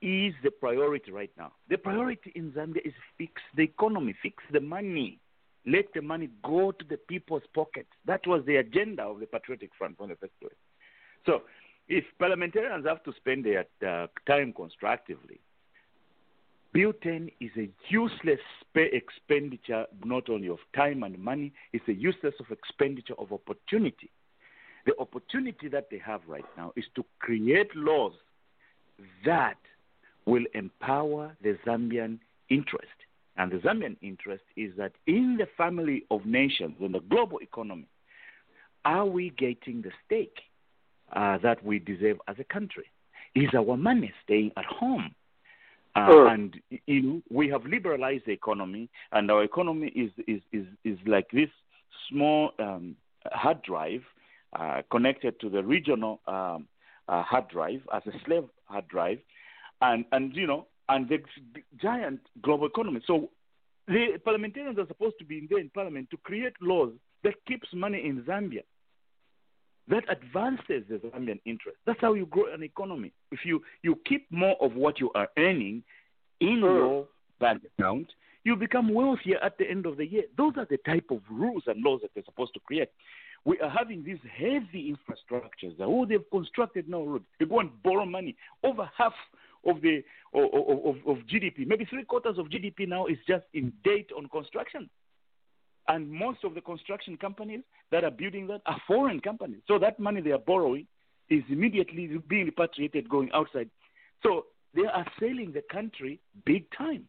is the priority right now? The priority in Zambia is fix the economy, fix the money. Let the money go to the people's pockets. That was the agenda of the Patriotic Front from the first place. So, if parliamentarians have to spend their uh, time constructively, 10 is a useless expenditure, not only of time and money, it's a useless of expenditure of opportunity. The opportunity that they have right now is to create laws that will empower the Zambian interest. And the Zambian interest is that in the family of nations, in the global economy, are we getting the stake uh, that we deserve as a country? Is our money staying at home? Uh, Sure. And you know, we have liberalized the economy, and our economy is is is, is like this small um, hard drive uh, connected to the regional um, uh, hard drive as a slave hard drive, and and you know, and the giant global economy. So the parliamentarians are supposed to be in there in parliament to create laws that keeps money in Zambia that advances the Zambian interest. That's how you grow an economy. If you, you keep more of what you are earning in your bank account, you become wealthier at the end of the year. Those are the type of rules and laws that they're supposed to create. We are having these heavy infrastructures. That oh, they've constructed now roads. They go and borrow money. Over half of the of, of, of GDP, maybe three quarters of GDP now is just in date on construction. And most of the construction companies that are building that are foreign companies. So that money they are borrowing is immediately being repatriated going outside. So they are selling the country big time.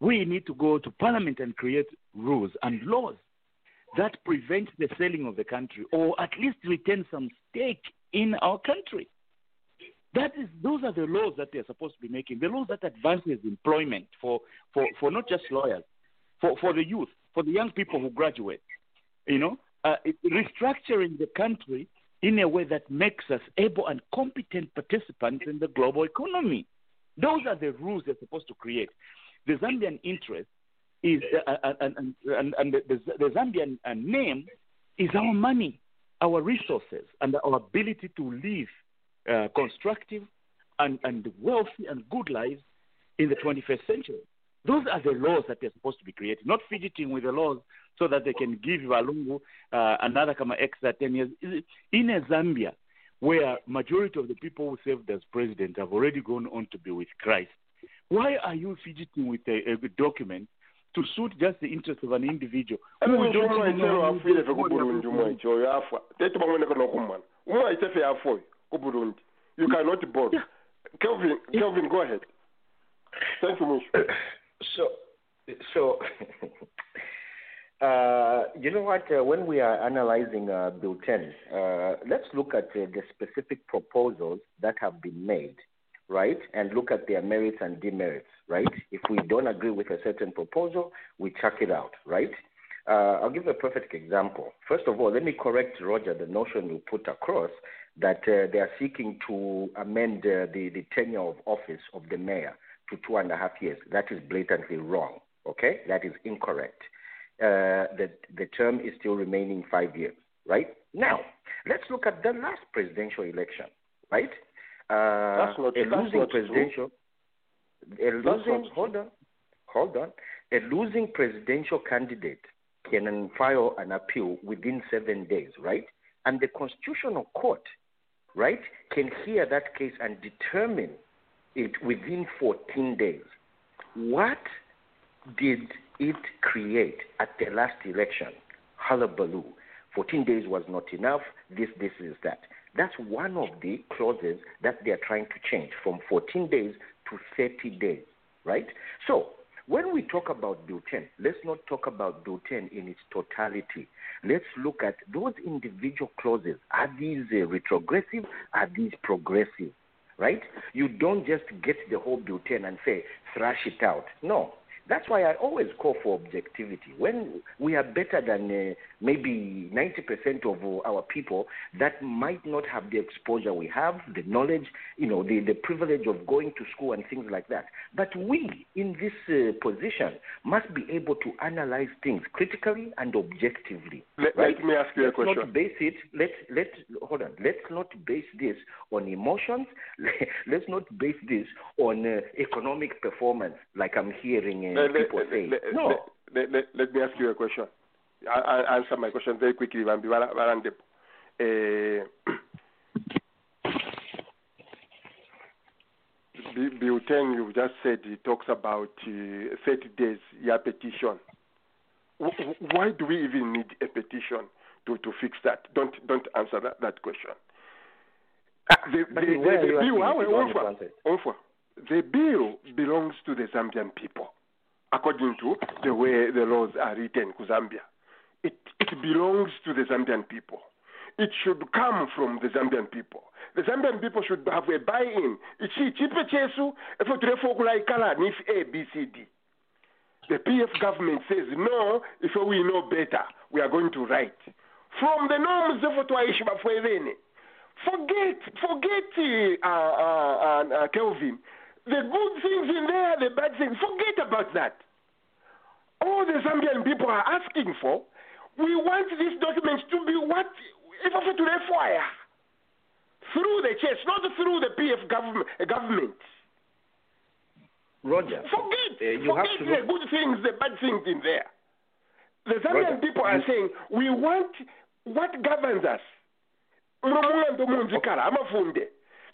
We need to go to parliament and create rules and laws that prevent the selling of the country or at least retain some stake in our country. That is, those are the laws that they're supposed to be making. The laws that advances employment for, for, for not just lawyers, for, for the youth, for the young people who graduate. You know, uh, restructuring the country in a way that makes us able and competent participants in the global economy. Those are the rules they're supposed to create. The Zambian interest is, uh, uh, and, and, and, and the, the, the Zambian uh, name is our money, our resources, and our ability to live uh, constructive and, and wealthy and good lives in the 21st century. Those are the laws that they're supposed to be creating, not fidgeting with the laws so that they can give Walungu uh, another kama extra 10 years. In a Zambia, where majority of the people who served as president have already gone on to be with Christ, why are you fidgeting with a, a document to suit just the interest of an individual? who we don't umwe even know chero who afile they- fe ku burundi umwe cho yafa tete bamwoneka nokumana umwe aite fe yafoyo ku burundi you cannot borrow kelvin kelvin go ahead thank you Mushu. So, so uh, you know what? Uh, when we are analyzing uh, Bill 10, uh, let's look at uh, the specific proposals that have been made, right? And look at their merits and demerits, right? If we don't agree with a certain proposal, we chuck it out, right? Uh, I'll give a perfect example. First of all, let me correct Roger the notion you put across that uh, they are seeking to amend uh, the, the tenure of office of the mayor to two and a half years. That is blatantly wrong. Okay, that is incorrect. Uh, the the term is still remaining five years. Right now, let's look at the last presidential election. Right, uh, That's not- a that's losing true. presidential. A losing. Hold on, hold on. A losing presidential candidate can file an appeal within seven days, right? And the Constitutional Court, right, can hear that case and determine it within 14 days. What did it create at the last election? Hullabaloo. 14 days was not enough. This, this is that. That's one of the clauses that they are trying to change from 14 days to 30 days, right? So, when we talk about 10, let's not talk about 10 in its totality. Let's look at those individual clauses. Are these uh, retrogressive? Are these progressive? Right? You don't just get the whole 10 and say, thrash it out. No. That's why I always call for objectivity. When we are better than uh, maybe 90% of our people that might not have the exposure we have, the knowledge, you know, the, the privilege of going to school and things like that. But we, in this uh, position, must be able to analyze things critically and objectively. Let, right? let me ask you a let's question. not base it. Let let hold on. Let's not base this on emotions. Let's not base this on uh, economic performance, like I'm hearing Let- let- people say. let- no. let- let, let, let me ask you a question. I, I answer my question very quickly, Vambi Vara- Varande. Uh, Bill 10, you just said it talks about uh, 30 days, yeah, petition. W- Why do we even need a petition to, to fix that? Don't don't answer that, that question. The, bill, the bill belongs to the Zambian people, according to the way the laws are written in Zambia. It, it belongs to the Zambian people. It should come from the Zambian people. The Zambian people should have a buy-in. Ichi chipe A, B, C, D. The PF government says no. If we know better, we are going to write from the norms of. Forget, forget, uh, uh, uh, uh, Kelvin. The good things in there, the bad things. Forget about that. All the Zambian people are asking for, we want these documents to be what if I to fire through the church, not through the PF government. government. Roger. Forget, Uh, you have forget the good things, the bad things in there. The Zambian Roger, people are saying we want what governs us.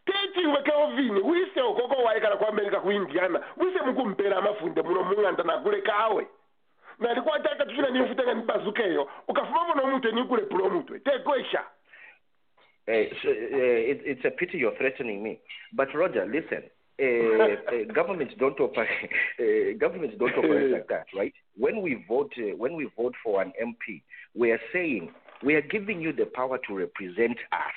Munomunga munzikala tetiwe kelvin wise ukoko waikala ku america ku indiana wise mukumpera amafunde muno mung'anda kawe tuchina nifutenga nibazukeyo ukafuma muno mutwe nikule pulo mutwe tekwesha Uh, so, uh, it, it's a pity you're threatening me. But Roger, listen. Uh, uh, governments don't operate. Governments don't operate like that, right? When we vote, uh, when we vote for an MP, we are saying we are giving you the power to represent us.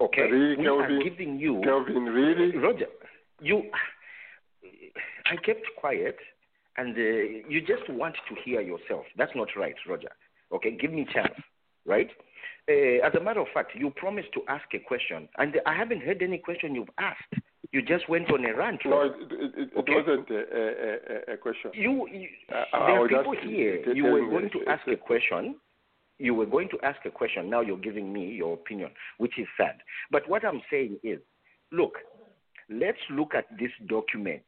Okay, Really, we Kelvin? are giving you. Kelvin, really? Roger, you. I kept quiet, and uh, you just want to hear yourself. That's not right, Roger. Okay, give me chance, right? Uh, as a matter of fact, you promised to ask a question, and I haven't heard any question you've asked. You just went on a rant. no it, it, it, Okay. wasn't a, a, a, question You, you Uh, there are people here. You were going to ask a question. You were going to ask a question. Now you're giving me your opinion, which is sad. But what I'm saying is, look, let's look at this document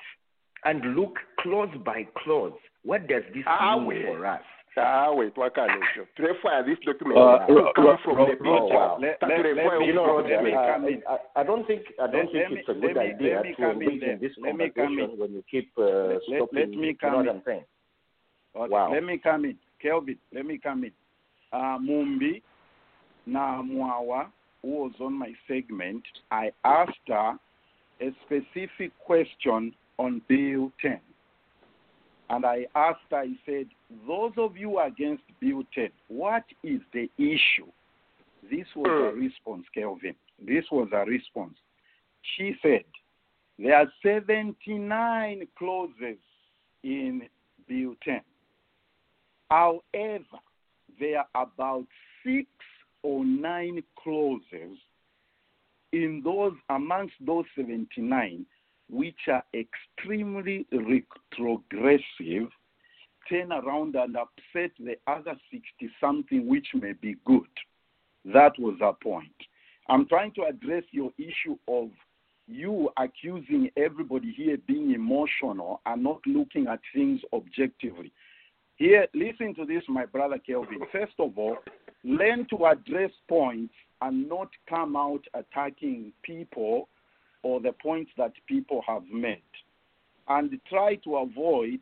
and look clause by clause. What does this Ah, mean wait. for us? ah wait wakalejo turefire this document Uh, to Ro- come Ro- from Ro- the people Roger, let- That let- turefire let me- will you know, come Roger, from the uh, people. I, I don't think I don't Let- think let me- it's a let good me- idea let me to come in engage in there. this Let me come conversation in. when you keep uh, Let- let- stopping. let me come you know come what in. I'm saying? Okay, Wow. Let me come in. Kelvin, let me come in. Uh, Mumbi Namwawa, who was on my segment, I asked her a specific question on Bill 10. And I asked her, I said, those of you against Bill 10, what is the issue? This was a response, Kelvin. This was a response. She said, there are 79 clauses in Bill 10. However, there are about six or nine clauses in those amongst those 79 which are extremely retrogressive turn around and upset the other 60 something which may be good. That was our point. I'm trying to address your issue of you accusing everybody here being emotional and not looking at things objectively here listen to this my brother kelvin first of all learn to address points and not come out attacking people or the points that people have made. And try to avoid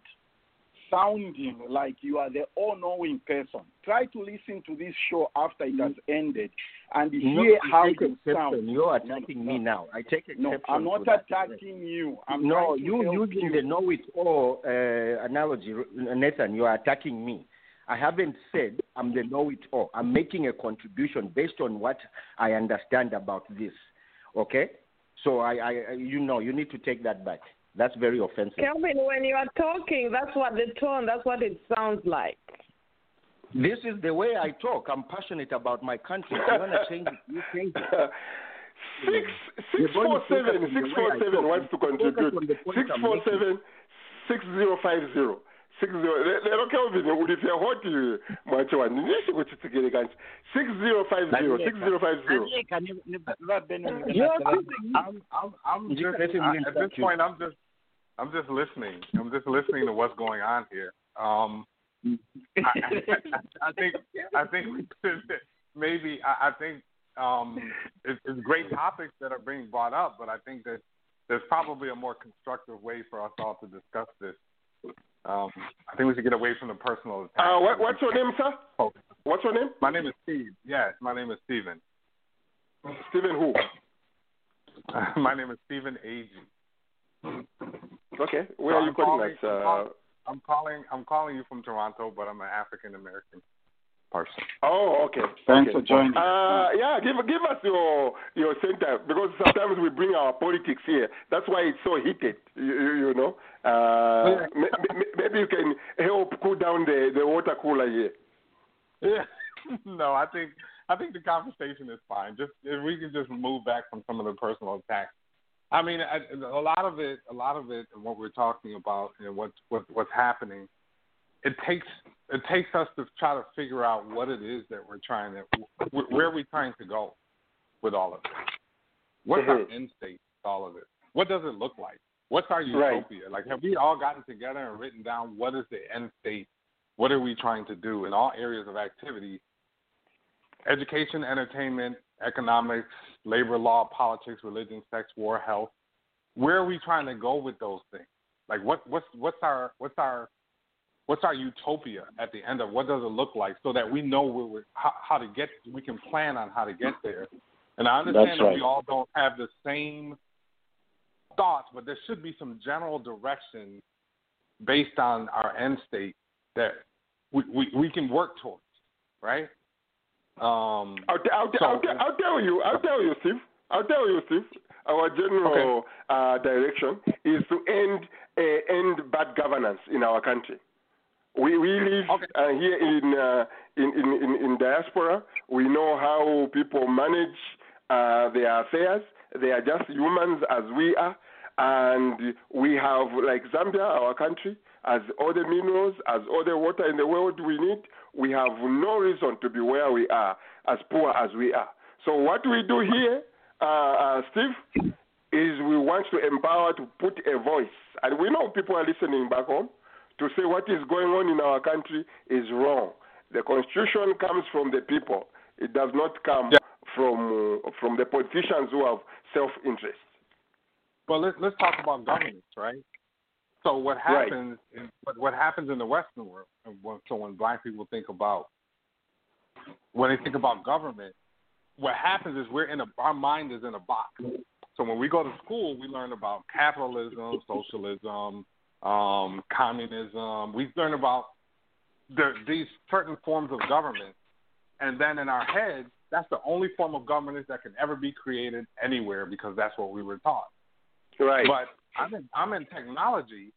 sounding like you are the all knowing person. Try to listen to this show after it has ended and No, hear how take you sound. You're attacking me now. I take exception. No, I'm not that. attacking you. I'm no, you using you. the know it all uh, analogy, Nathan. You are attacking me. I haven't said I'm the know it all. I'm making a contribution based on what I understand about this. Okay? So I, I- you know, you need to take that back. That's very offensive. Kelvin, when you are talking, that's what the tone, that's what it sounds like. This is the way I talk. I'm passionate about my country. If you want to change it, you change it. Six six four seven six four seven wants to contribute. Six four seven six zero five zero. Six zero. le- Lero Kelvin ulivya hoti mwacho wani nishi kuchitsikire kanchi. Six zero five zero six zero five zero. You're I'm, I'm, I'm Did just, I, win at this point, I'm just, I'm just listening. I'm just listening to what's going on here. Um, I, I think, I think we could maybe, I, I think um, it's, it's great topics that are being brought up, but I think that there's probably a more constructive way for us all to discuss this. Um, I think we should get away from the personal attack. Uh, what, what's your name, sir? What's your name? My name is Steve. Yes, my name is Steven. Stephen who? my name is Stephen Agee. Okay. Where are you I'm calling us? I'm Uh, calling, I'm calling. I'm calling you from Toronto, but I'm an African American person. Oh, okay. Thanks okay. for joining. Uh, yeah, give give us your your center because sometimes we bring our politics here. That's why it's so heated. You, you, you know. Uh, may- may- maybe you can help cool down the the water cooler here. Yeah. no, I think I think the conversation is fine. Just if we can just move back from some of the personal attacks. I mean, I, a lot of it, a lot of it, and what we're talking about, and what's what, what's happening, it takes it takes us to try to figure out what it is that we're trying to, wh- where are we trying to go with all of this? What's our Mhm. end state with all of this? What does it look like? What's our Right. utopia? Like, have we all gotten together and written down what is the end state? What are we trying to do in all areas of activity? Education, entertainment, economics, labor law, politics, religion, sex, war, health. Where are we trying to go with those things? Like, what, what's what's our what's our what's our utopia at the end of what does it look like so that we know where we're, how, how to get we can plan on how to get there and i understand That's that right. we all don't have the same thoughts but there should be some general direction based on our end state that we we, we can work towards right um I'll, t- I'll, t- so- I'll, t- I'll tell you. I'll tell you, Steve. I'll tell you, Steve. Our general uh, direction is to end uh, end bad governance in our country. We we live uh, here in, uh, in in in in diaspora. We know how people manage uh, their affairs. They are just humans as we are, and we have like Zambia, our country, as all the minerals, as all the water in the world we need. We have no reason to be where we are, as poor as we are. So what we do here, uh, uh, Steve, is we want to empower to put a voice, and we know people are listening back home to say what is going on in our country is wrong. The constitution comes from the people. It does not come from uh, from the politicians who have self-interest. Well, let's let's talk about governance, right? So what Right. happens? In, what, happens in the Western world? when- So when black people think about when they think about government, what happens is we're in a our mind is in a box. So when we go to school, we learn about capitalism, socialism, um, communism. We learn about the, these certain forms of government, and then in our heads, that's the only form of governance that can ever be created anywhere because that's what we were taught. Right. But I'm in I'm in technology,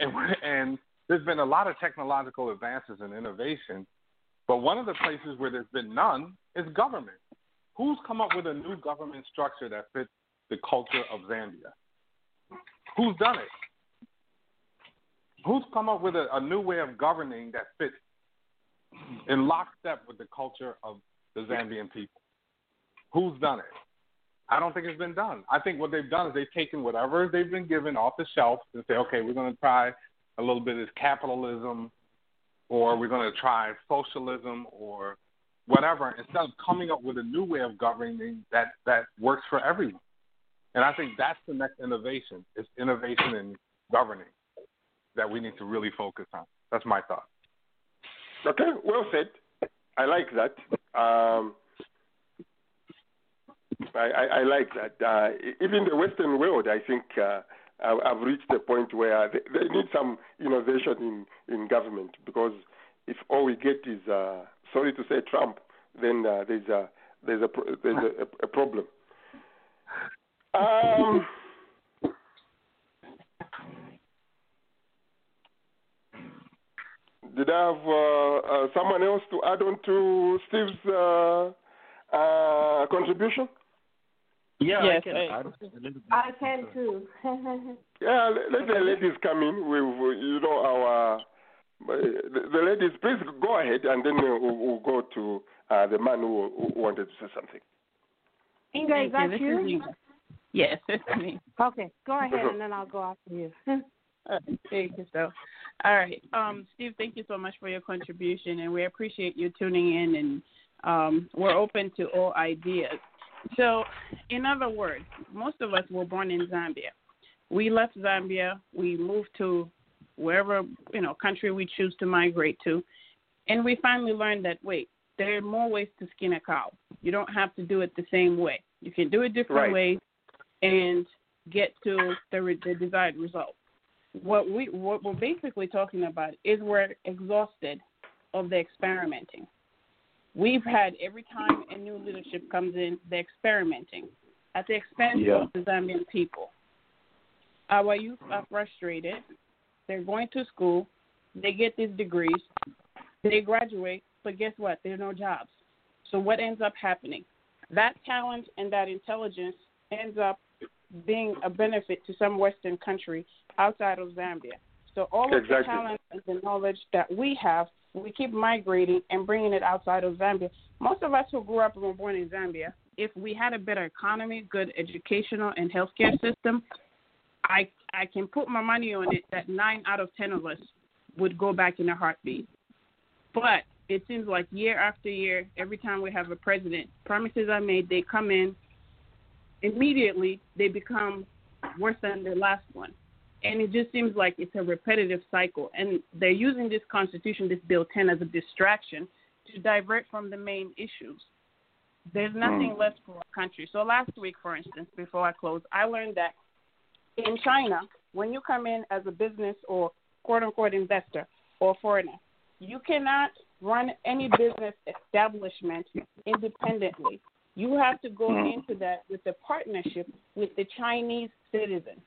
and and there's been a lot of technological advances and innovation, but one of the places where there's been none is government. Who's come up with a new government structure that fits the culture of Zambia? Who's done it? Who's come up with a, a new way of governing that fits in lockstep with the culture of the Zambian people? Who's done it? I don't think it's been done. I think what they've done is they've taken whatever they've been given off the shelf and say, okay, we're going to try a little bit of capitalism, or we're going to try socialism, or whatever, instead of coming up with a new way of governing that that works for everyone. And I think that's the next innovation. It's innovation in governing that we need to really focus on. That's my thought. Okay, well said. I like that. Um, I, I, I like that. Uh, even the Western world, I think, uh, I've reached a point where they, they need some innovation in, in government because if all we get is, uh, sorry to say, Trump, then uh, there's a there's a there's a, a problem. Um, did I have uh, uh, someone else to add on to Steve's uh, uh, contribution? Yeah, Yes, I can I- add a little bit. I can too. Yeah, let, let the ladies come in with you know our uh, the, the ladies. Please go ahead, and then we'll, we'll go to uh, the man who, who wanted to say something. Inga, is that Thank you? This is Inga. Yes, it's me. Okay, go ahead and then I'll go after you. Uh, thank you, so. All right, um, Steve. Thank you so much for your contribution, and we appreciate you tuning in. And um, we're open to all ideas. So, in other words, most of us were born in Zambia. We left Zambia. We moved to wherever you know country we choose to migrate to, and we finally learned that wait, there are more ways to skin a cow. You don't have to do it the same way. You can do it different Right. ways and get to the, the desired result. What we what we're basically talking about is we're exhausted of the experimenting. We've had every time a new leadership comes in, they're experimenting at the expense Yeah. of the Zambian people. Our youth are frustrated. They're going to school, they get these degrees, they graduate, but guess what? There are no jobs. So what ends up happening? That talent and that intelligence ends up being a benefit to some Western country outside of Zambia. So all of the talent and the knowledge that we have, we keep migrating and bringing it outside of Zambia. Most of us who grew up and were born in Zambia, if we had a better economy, good educational and healthcare system, I I can put my money on it that nine out of ten of us would go back in a heartbeat. But it seems like year after year, every time we have a president, promises are made, they come in, immediately they become worse than the last one. And it just seems like it's a repetitive cycle. And they're using this constitution, this Bill 10, as a distraction to divert from the main issues. There's nothing Hmm. left for our country. So last week, for instance, before I close, I learned that in China, when you come in as a business or quote unquote investor or foreigner, you cannot run any business establishment independently. You have to go Mm. into that with a partnership with the Chinese citizen.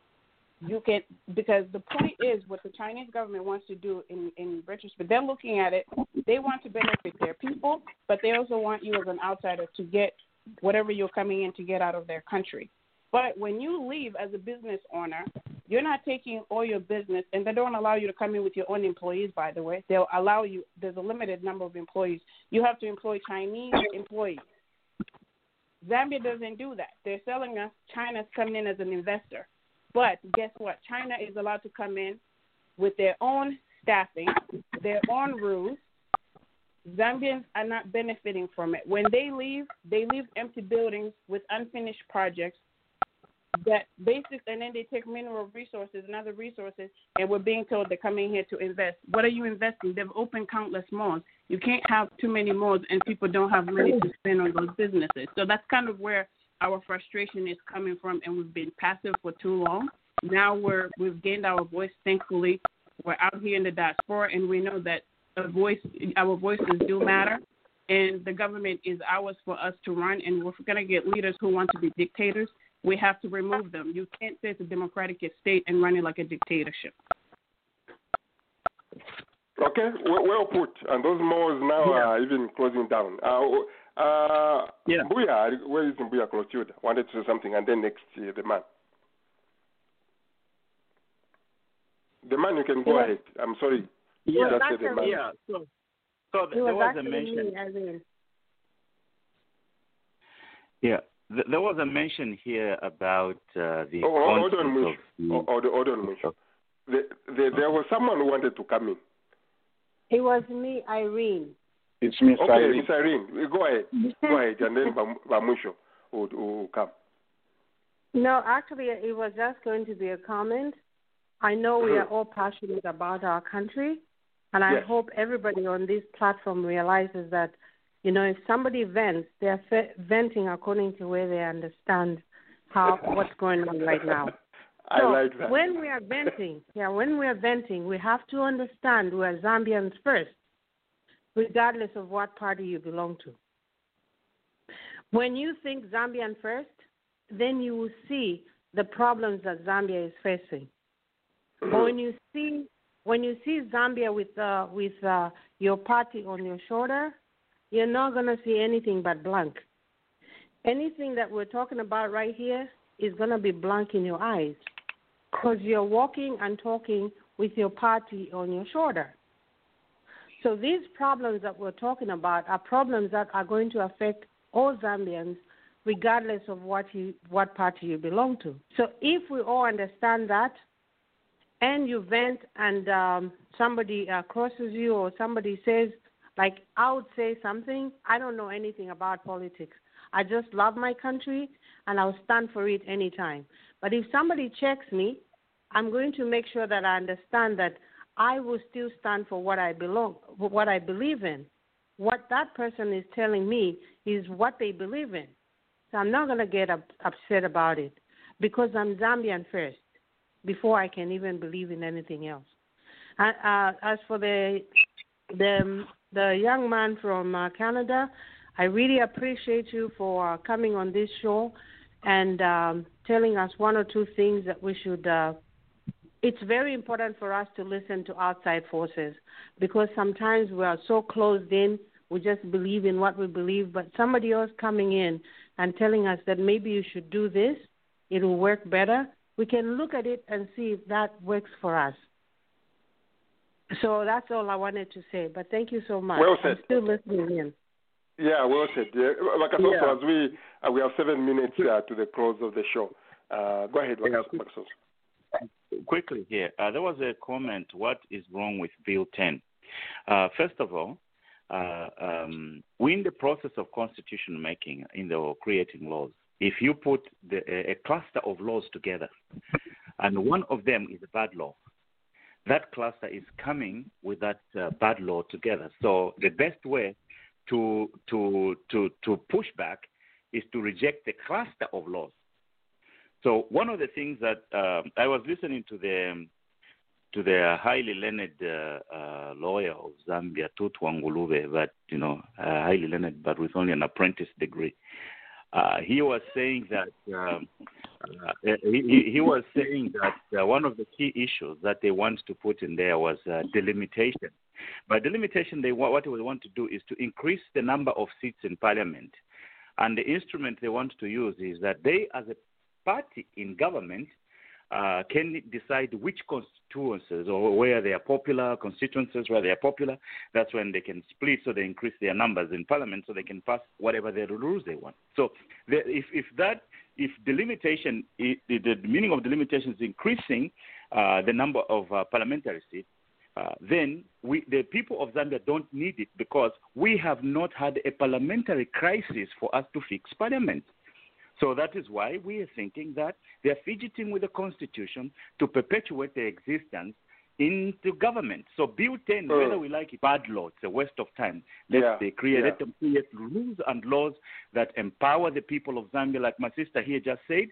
You can because the point is what the Chinese government wants to do in in retrospect. They're looking at it. They want to benefit their people, but they also want you as an outsider to get whatever you're coming in to get out of their country. But when you leave as a business owner, you're not taking all your business, and they don't allow you to come in with your own employees. By the way, they'll allow you. There's a limited number of employees. You have to employ Chinese employees. Zambia doesn't do that. They're selling us. China's coming in as an investor, but guess what? China is allowed to come in with their own staffing, their own rules. Zambians are not benefiting from it. When they leave, they leave empty buildings with unfinished projects that basic and then they take mineral resources and other resources and we're being told they're coming here to invest. What are you investing? They've opened countless malls. You can't have too many malls and people don't have money to spend on those businesses. So that's kind of where our frustration is coming from and we've been passive for too long. Now we're we've gained our voice thankfully. We're out here in the diaspora and we know that a voice our voices do matter and the government is ours for us to run and we're gonna get leaders who want to be dictators we have to remove them. You can't say it's a democratic state and run it like a dictatorship. Okay, well, well put. And those malls now Yeah. are even closing down. Uh, uh, Yeah. Mbuya, where is Mbuya Clotilde? Wanted to say something, and then next, uh, the man. The man, you can go Yeah. ahead. I'm sorry. Yeah, Just say the man. yeah. So, so It there was was a mention. me, Yeah, th- there was a mention here about uh, the Oh, hold on, content Mush. of Oh, hold, hold on, Mush. The, the, there was someone who wanted to come in. It was me, Irene. It's Miss okay, Irene. Miss Irene, go ahead. go ahead, and then Bamusho will, will come. No, actually, it was just going to be a comment. I know we are Mhm. all passionate about our country, and I Yes. hope everybody on this platform realizes that, you know, if somebody vents, they are fe- venting according to where they understand how what's going on right now. I so like that. when we are venting, yeah, when we are venting, we have to understand we are Zambians first, regardless of what party you belong to. When you think Zambian first, then you will see the problems that Zambia is facing. When you see when you see Zambia with uh, with uh, your party on your shoulder, you're not going to see anything but blank. Anything that we're talking about right here is going to be blank in your eyes because you're walking and talking with your party on your shoulder. So these problems that we're talking about are problems that are going to affect all Zambians regardless of what you what party you belong to. So if we all understand that and you vent and um, somebody uh, crosses you or somebody says like I would say something, I don't know anything about politics. I just love my country and I'll stand for it anytime. But if somebody checks me, I'm going to make sure that I understand that I will still stand for what I belong, what I believe in. What that person is telling me is what they believe in. So I'm not going to get up, upset about it because I'm Zambian first before I can even believe in anything else. Uh, as for the the the young man from uh, Canada, I really appreciate you for uh, coming on this show and um, telling us one or two things that we should. It's very important for us to listen to outside forces because sometimes we are so closed in, we just believe in what we believe, but somebody else coming in and telling us that maybe you should do this, it will work better. We can look at it and see if that works for us. So that's all I wanted to say. But thank you so much. Well I'm said. still listening in. Yeah, well said. Yeah. Like I Yeah. also, as we uh, we have seven minutes uh, to the close of the show. Uh, go ahead, Yeah, Maxos. Quickly here, uh, there was a comment. What is wrong with Bill 10? Uh, first of all, uh, um, we're in the process of constitution making in the creating laws. If you put the, a, a cluster of laws together, and one of them is a bad law, that cluster is coming with that uh, bad law together. So the best way to to to to push back is to reject the cluster of laws. So one of the things that um, I was listening to the to the highly learned uh, uh, lawyer of Zambia, Tutwa Ngulube, but you know, uh, highly learned, but with only an apprentice degree. Uh, he was saying that um, uh, he, he- was saying that one of the key issues that they want to put in there was delimitation. By delimitation, they what they want to do is to increase the number of seats in parliament, and the instrument they want to use is that they, as a party in government, uh, can decide which constituencies or where they are popular, constituencies where they are popular. That's when they can split, so they increase their numbers in parliament, so they can pass whatever their rules they want. So, the, if if that if delimitation, i the, the meaning of delimitation is increasing uh, the number of uh, parliamentary seats, uh, then we, the people of Zambia don't need it because we have not had a parliamentary crisis for us to fix parliament. So that is why we are thinking that they are fidgeting with the constitution to perpetuate their existence into government. So Bill 10, Mm. whether we like it, bad law, it's a waste of time. Let Yeah, they create, yeah. let them create rules and laws that empower the people of Zambia, like my sister here just said.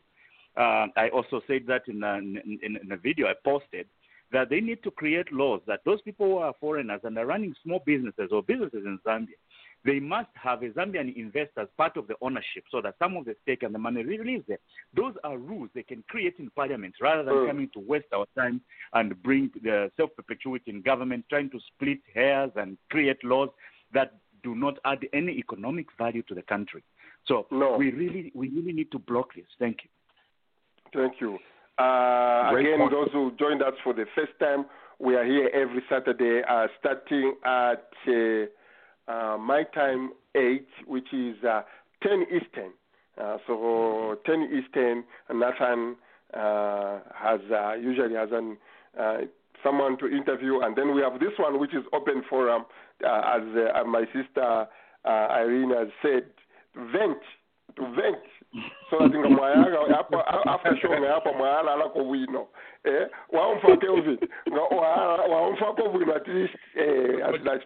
Uh, I also said that in a, in, in a video I posted that they need to create laws that those people who are foreigners and are running small businesses or businesses in Zambia, they must have a Zambian investors part of the ownership so that some of the stake and the money release there. Those are rules they can create in parliament rather than Mm. coming to waste our time and bring the self perpetuity in government, trying to split hairs and create laws that do not add any economic value to the country. So we really we really need to block this. Thank you. Thank you. Uh, again, point. those who joined us for the first time, we are here every Saturday, uh, starting at uh, uh, my time eight, which is uh, ten Eastern. Uh, so ten Eastern, Nathan uh, has uh, usually has an uh, someone to interview, and then we have this one, which is open forum, uh, as uh, my sister uh, Irene has said, vent, to vent. So that nga mwayala hapa after show nga hapa mwayala ala ko bwino eh? Waumfa Kelvin nga wa- waumfa ko bwino at least eh the that's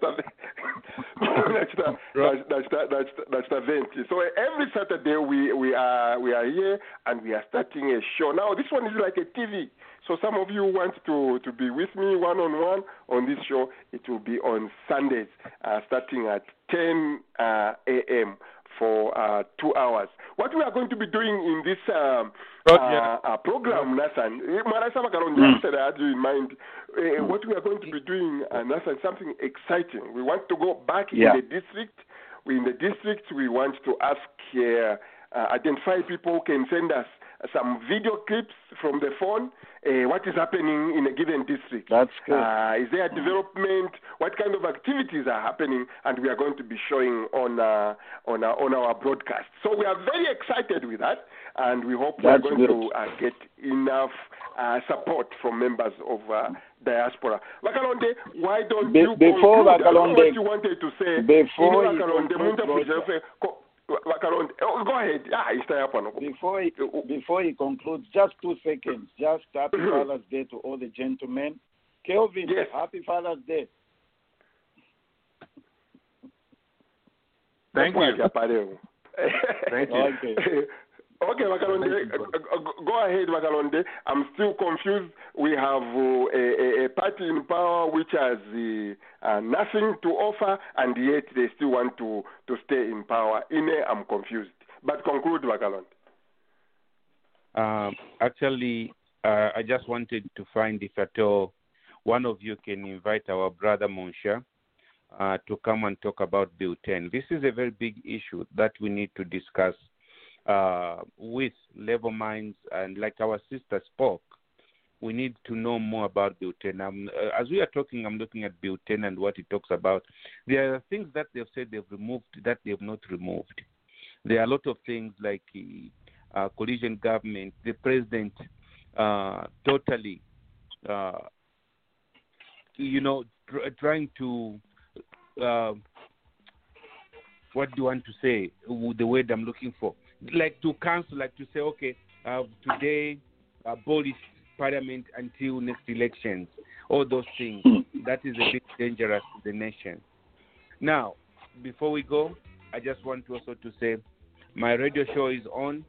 the that's that's the- that's the- event. So every Saturday we we are we are here and we are starting a show. Now this one is like a TV so some of you want to to be with me one on one on this show. It will be on Sundays uh, starting at 10 uh, a.m for uh, two hours. What we are going to be doing in this um, uh, uh, program, Nathan, eh, Mm. Said I had you in mind. Uh, what we are going to be doing, uh, Nathan, something exciting. We want to go back Yeah. in the district. We in the district, we want to ask, uh, uh, identify people who can send us some video clips from the phone. Uh, what is happening in a given district? That's good. Uh, is there development? What kind of activities are happening? And we are going to be showing on uh, on our, on our broadcast. So we are very excited with that, and we hope we are going good. to uh, get enough uh, support from members of uh, diaspora. Bakalonde, why don't Be- you before conclude what you wanted to say? Before You you Bakalonde, conclude, Muntu Roger. Fujefe, ko- Bakalonde, oh, go ahead. Ah, it's time up, no? Before he, before he concludes, just two seconds. Just happy Father's Day to all the gentlemen. Kelvin, happy Father's Day. Thank you. Thank you. Okay. Okay, Makalonde, uh, uh, go ahead, Makalonde. I'm still confused. We have uh, a, a- a party in power which has uh, uh, nothing to offer, and yet they still want to, to stay in power. In a, I'm confused. But conclude, Makalonde. Um, actually, uh, I just wanted to find if at all one of you can invite our brother Monsha uh, to come and talk about Bill 10. This is a very big issue that we need to discuss uh, with level minds, and like our sister spoke, we need to know more about 10. Um, uh, as we are talking, I'm looking at 10 and what it talks about. There are things that they've said they've removed that they've not removed. There are a lot of things like uh, coalition government, the president uh, totally, uh, you know, tr- trying to, uh, what do you want to say? The word I'm looking for, like to cancel, like to say, okay, uh, today abolish parliament until next elections. All those things. that is a bit dangerous to the nation. Now, before we go, I just want to also to say my radio show is on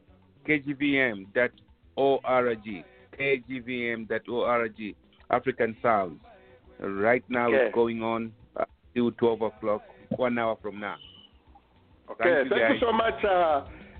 kgvm.org, kgvm.org, African Sounds. Right now Okay. it's going on uh, till 12 o'clock, one hour from now. Okay, Thank thank you, you, so much, uh,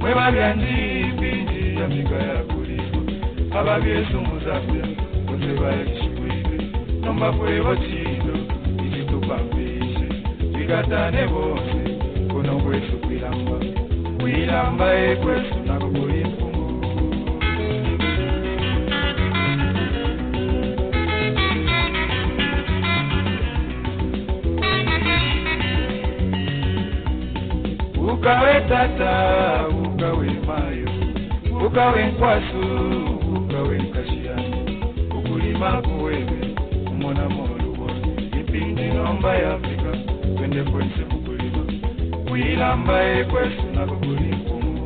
nzipinji Afrika ya kulima, mwebabya nzipinji Afrika ya kulima, ababyesumuzakuya bose bayishibwire nombakwebo kino ikitupambishe bigatane bose kuno kwetu kwilamba kwilamba kuli mfumu ukawe tata ukawe mayo ukawe nkwasu ukawe nkashiyani ukulima kuwewe umona molubo ipindi nomba ya afrika twende kwese kukulima. Kuilambaye kwetu nako kuli mfumu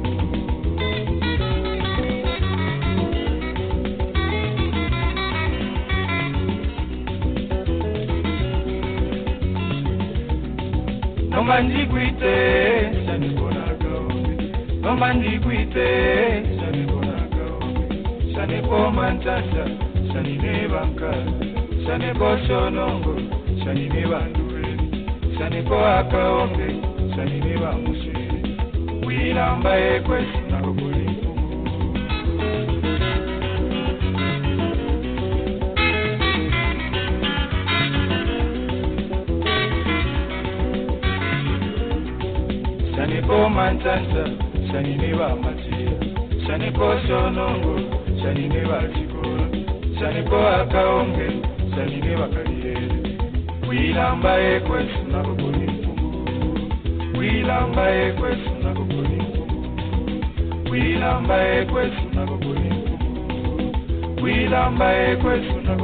nomba ndikwite sanikonakaombe nomba ndikwite sanikonakaombe sanikomantata saninevankala sanikoshonongo saninevandureni saniko akaombe saninevamushere kuilamba ekwesu nakokuli saniko mantanta saninevamatiya saniko shonongo saninevachikora saniko akaonge saninevakariere kuilamba ekwesu nakokuli kuilamba ekwesu nakokuli kuilamba ekwesu nakokuli kuilamba ekwesu nakokuli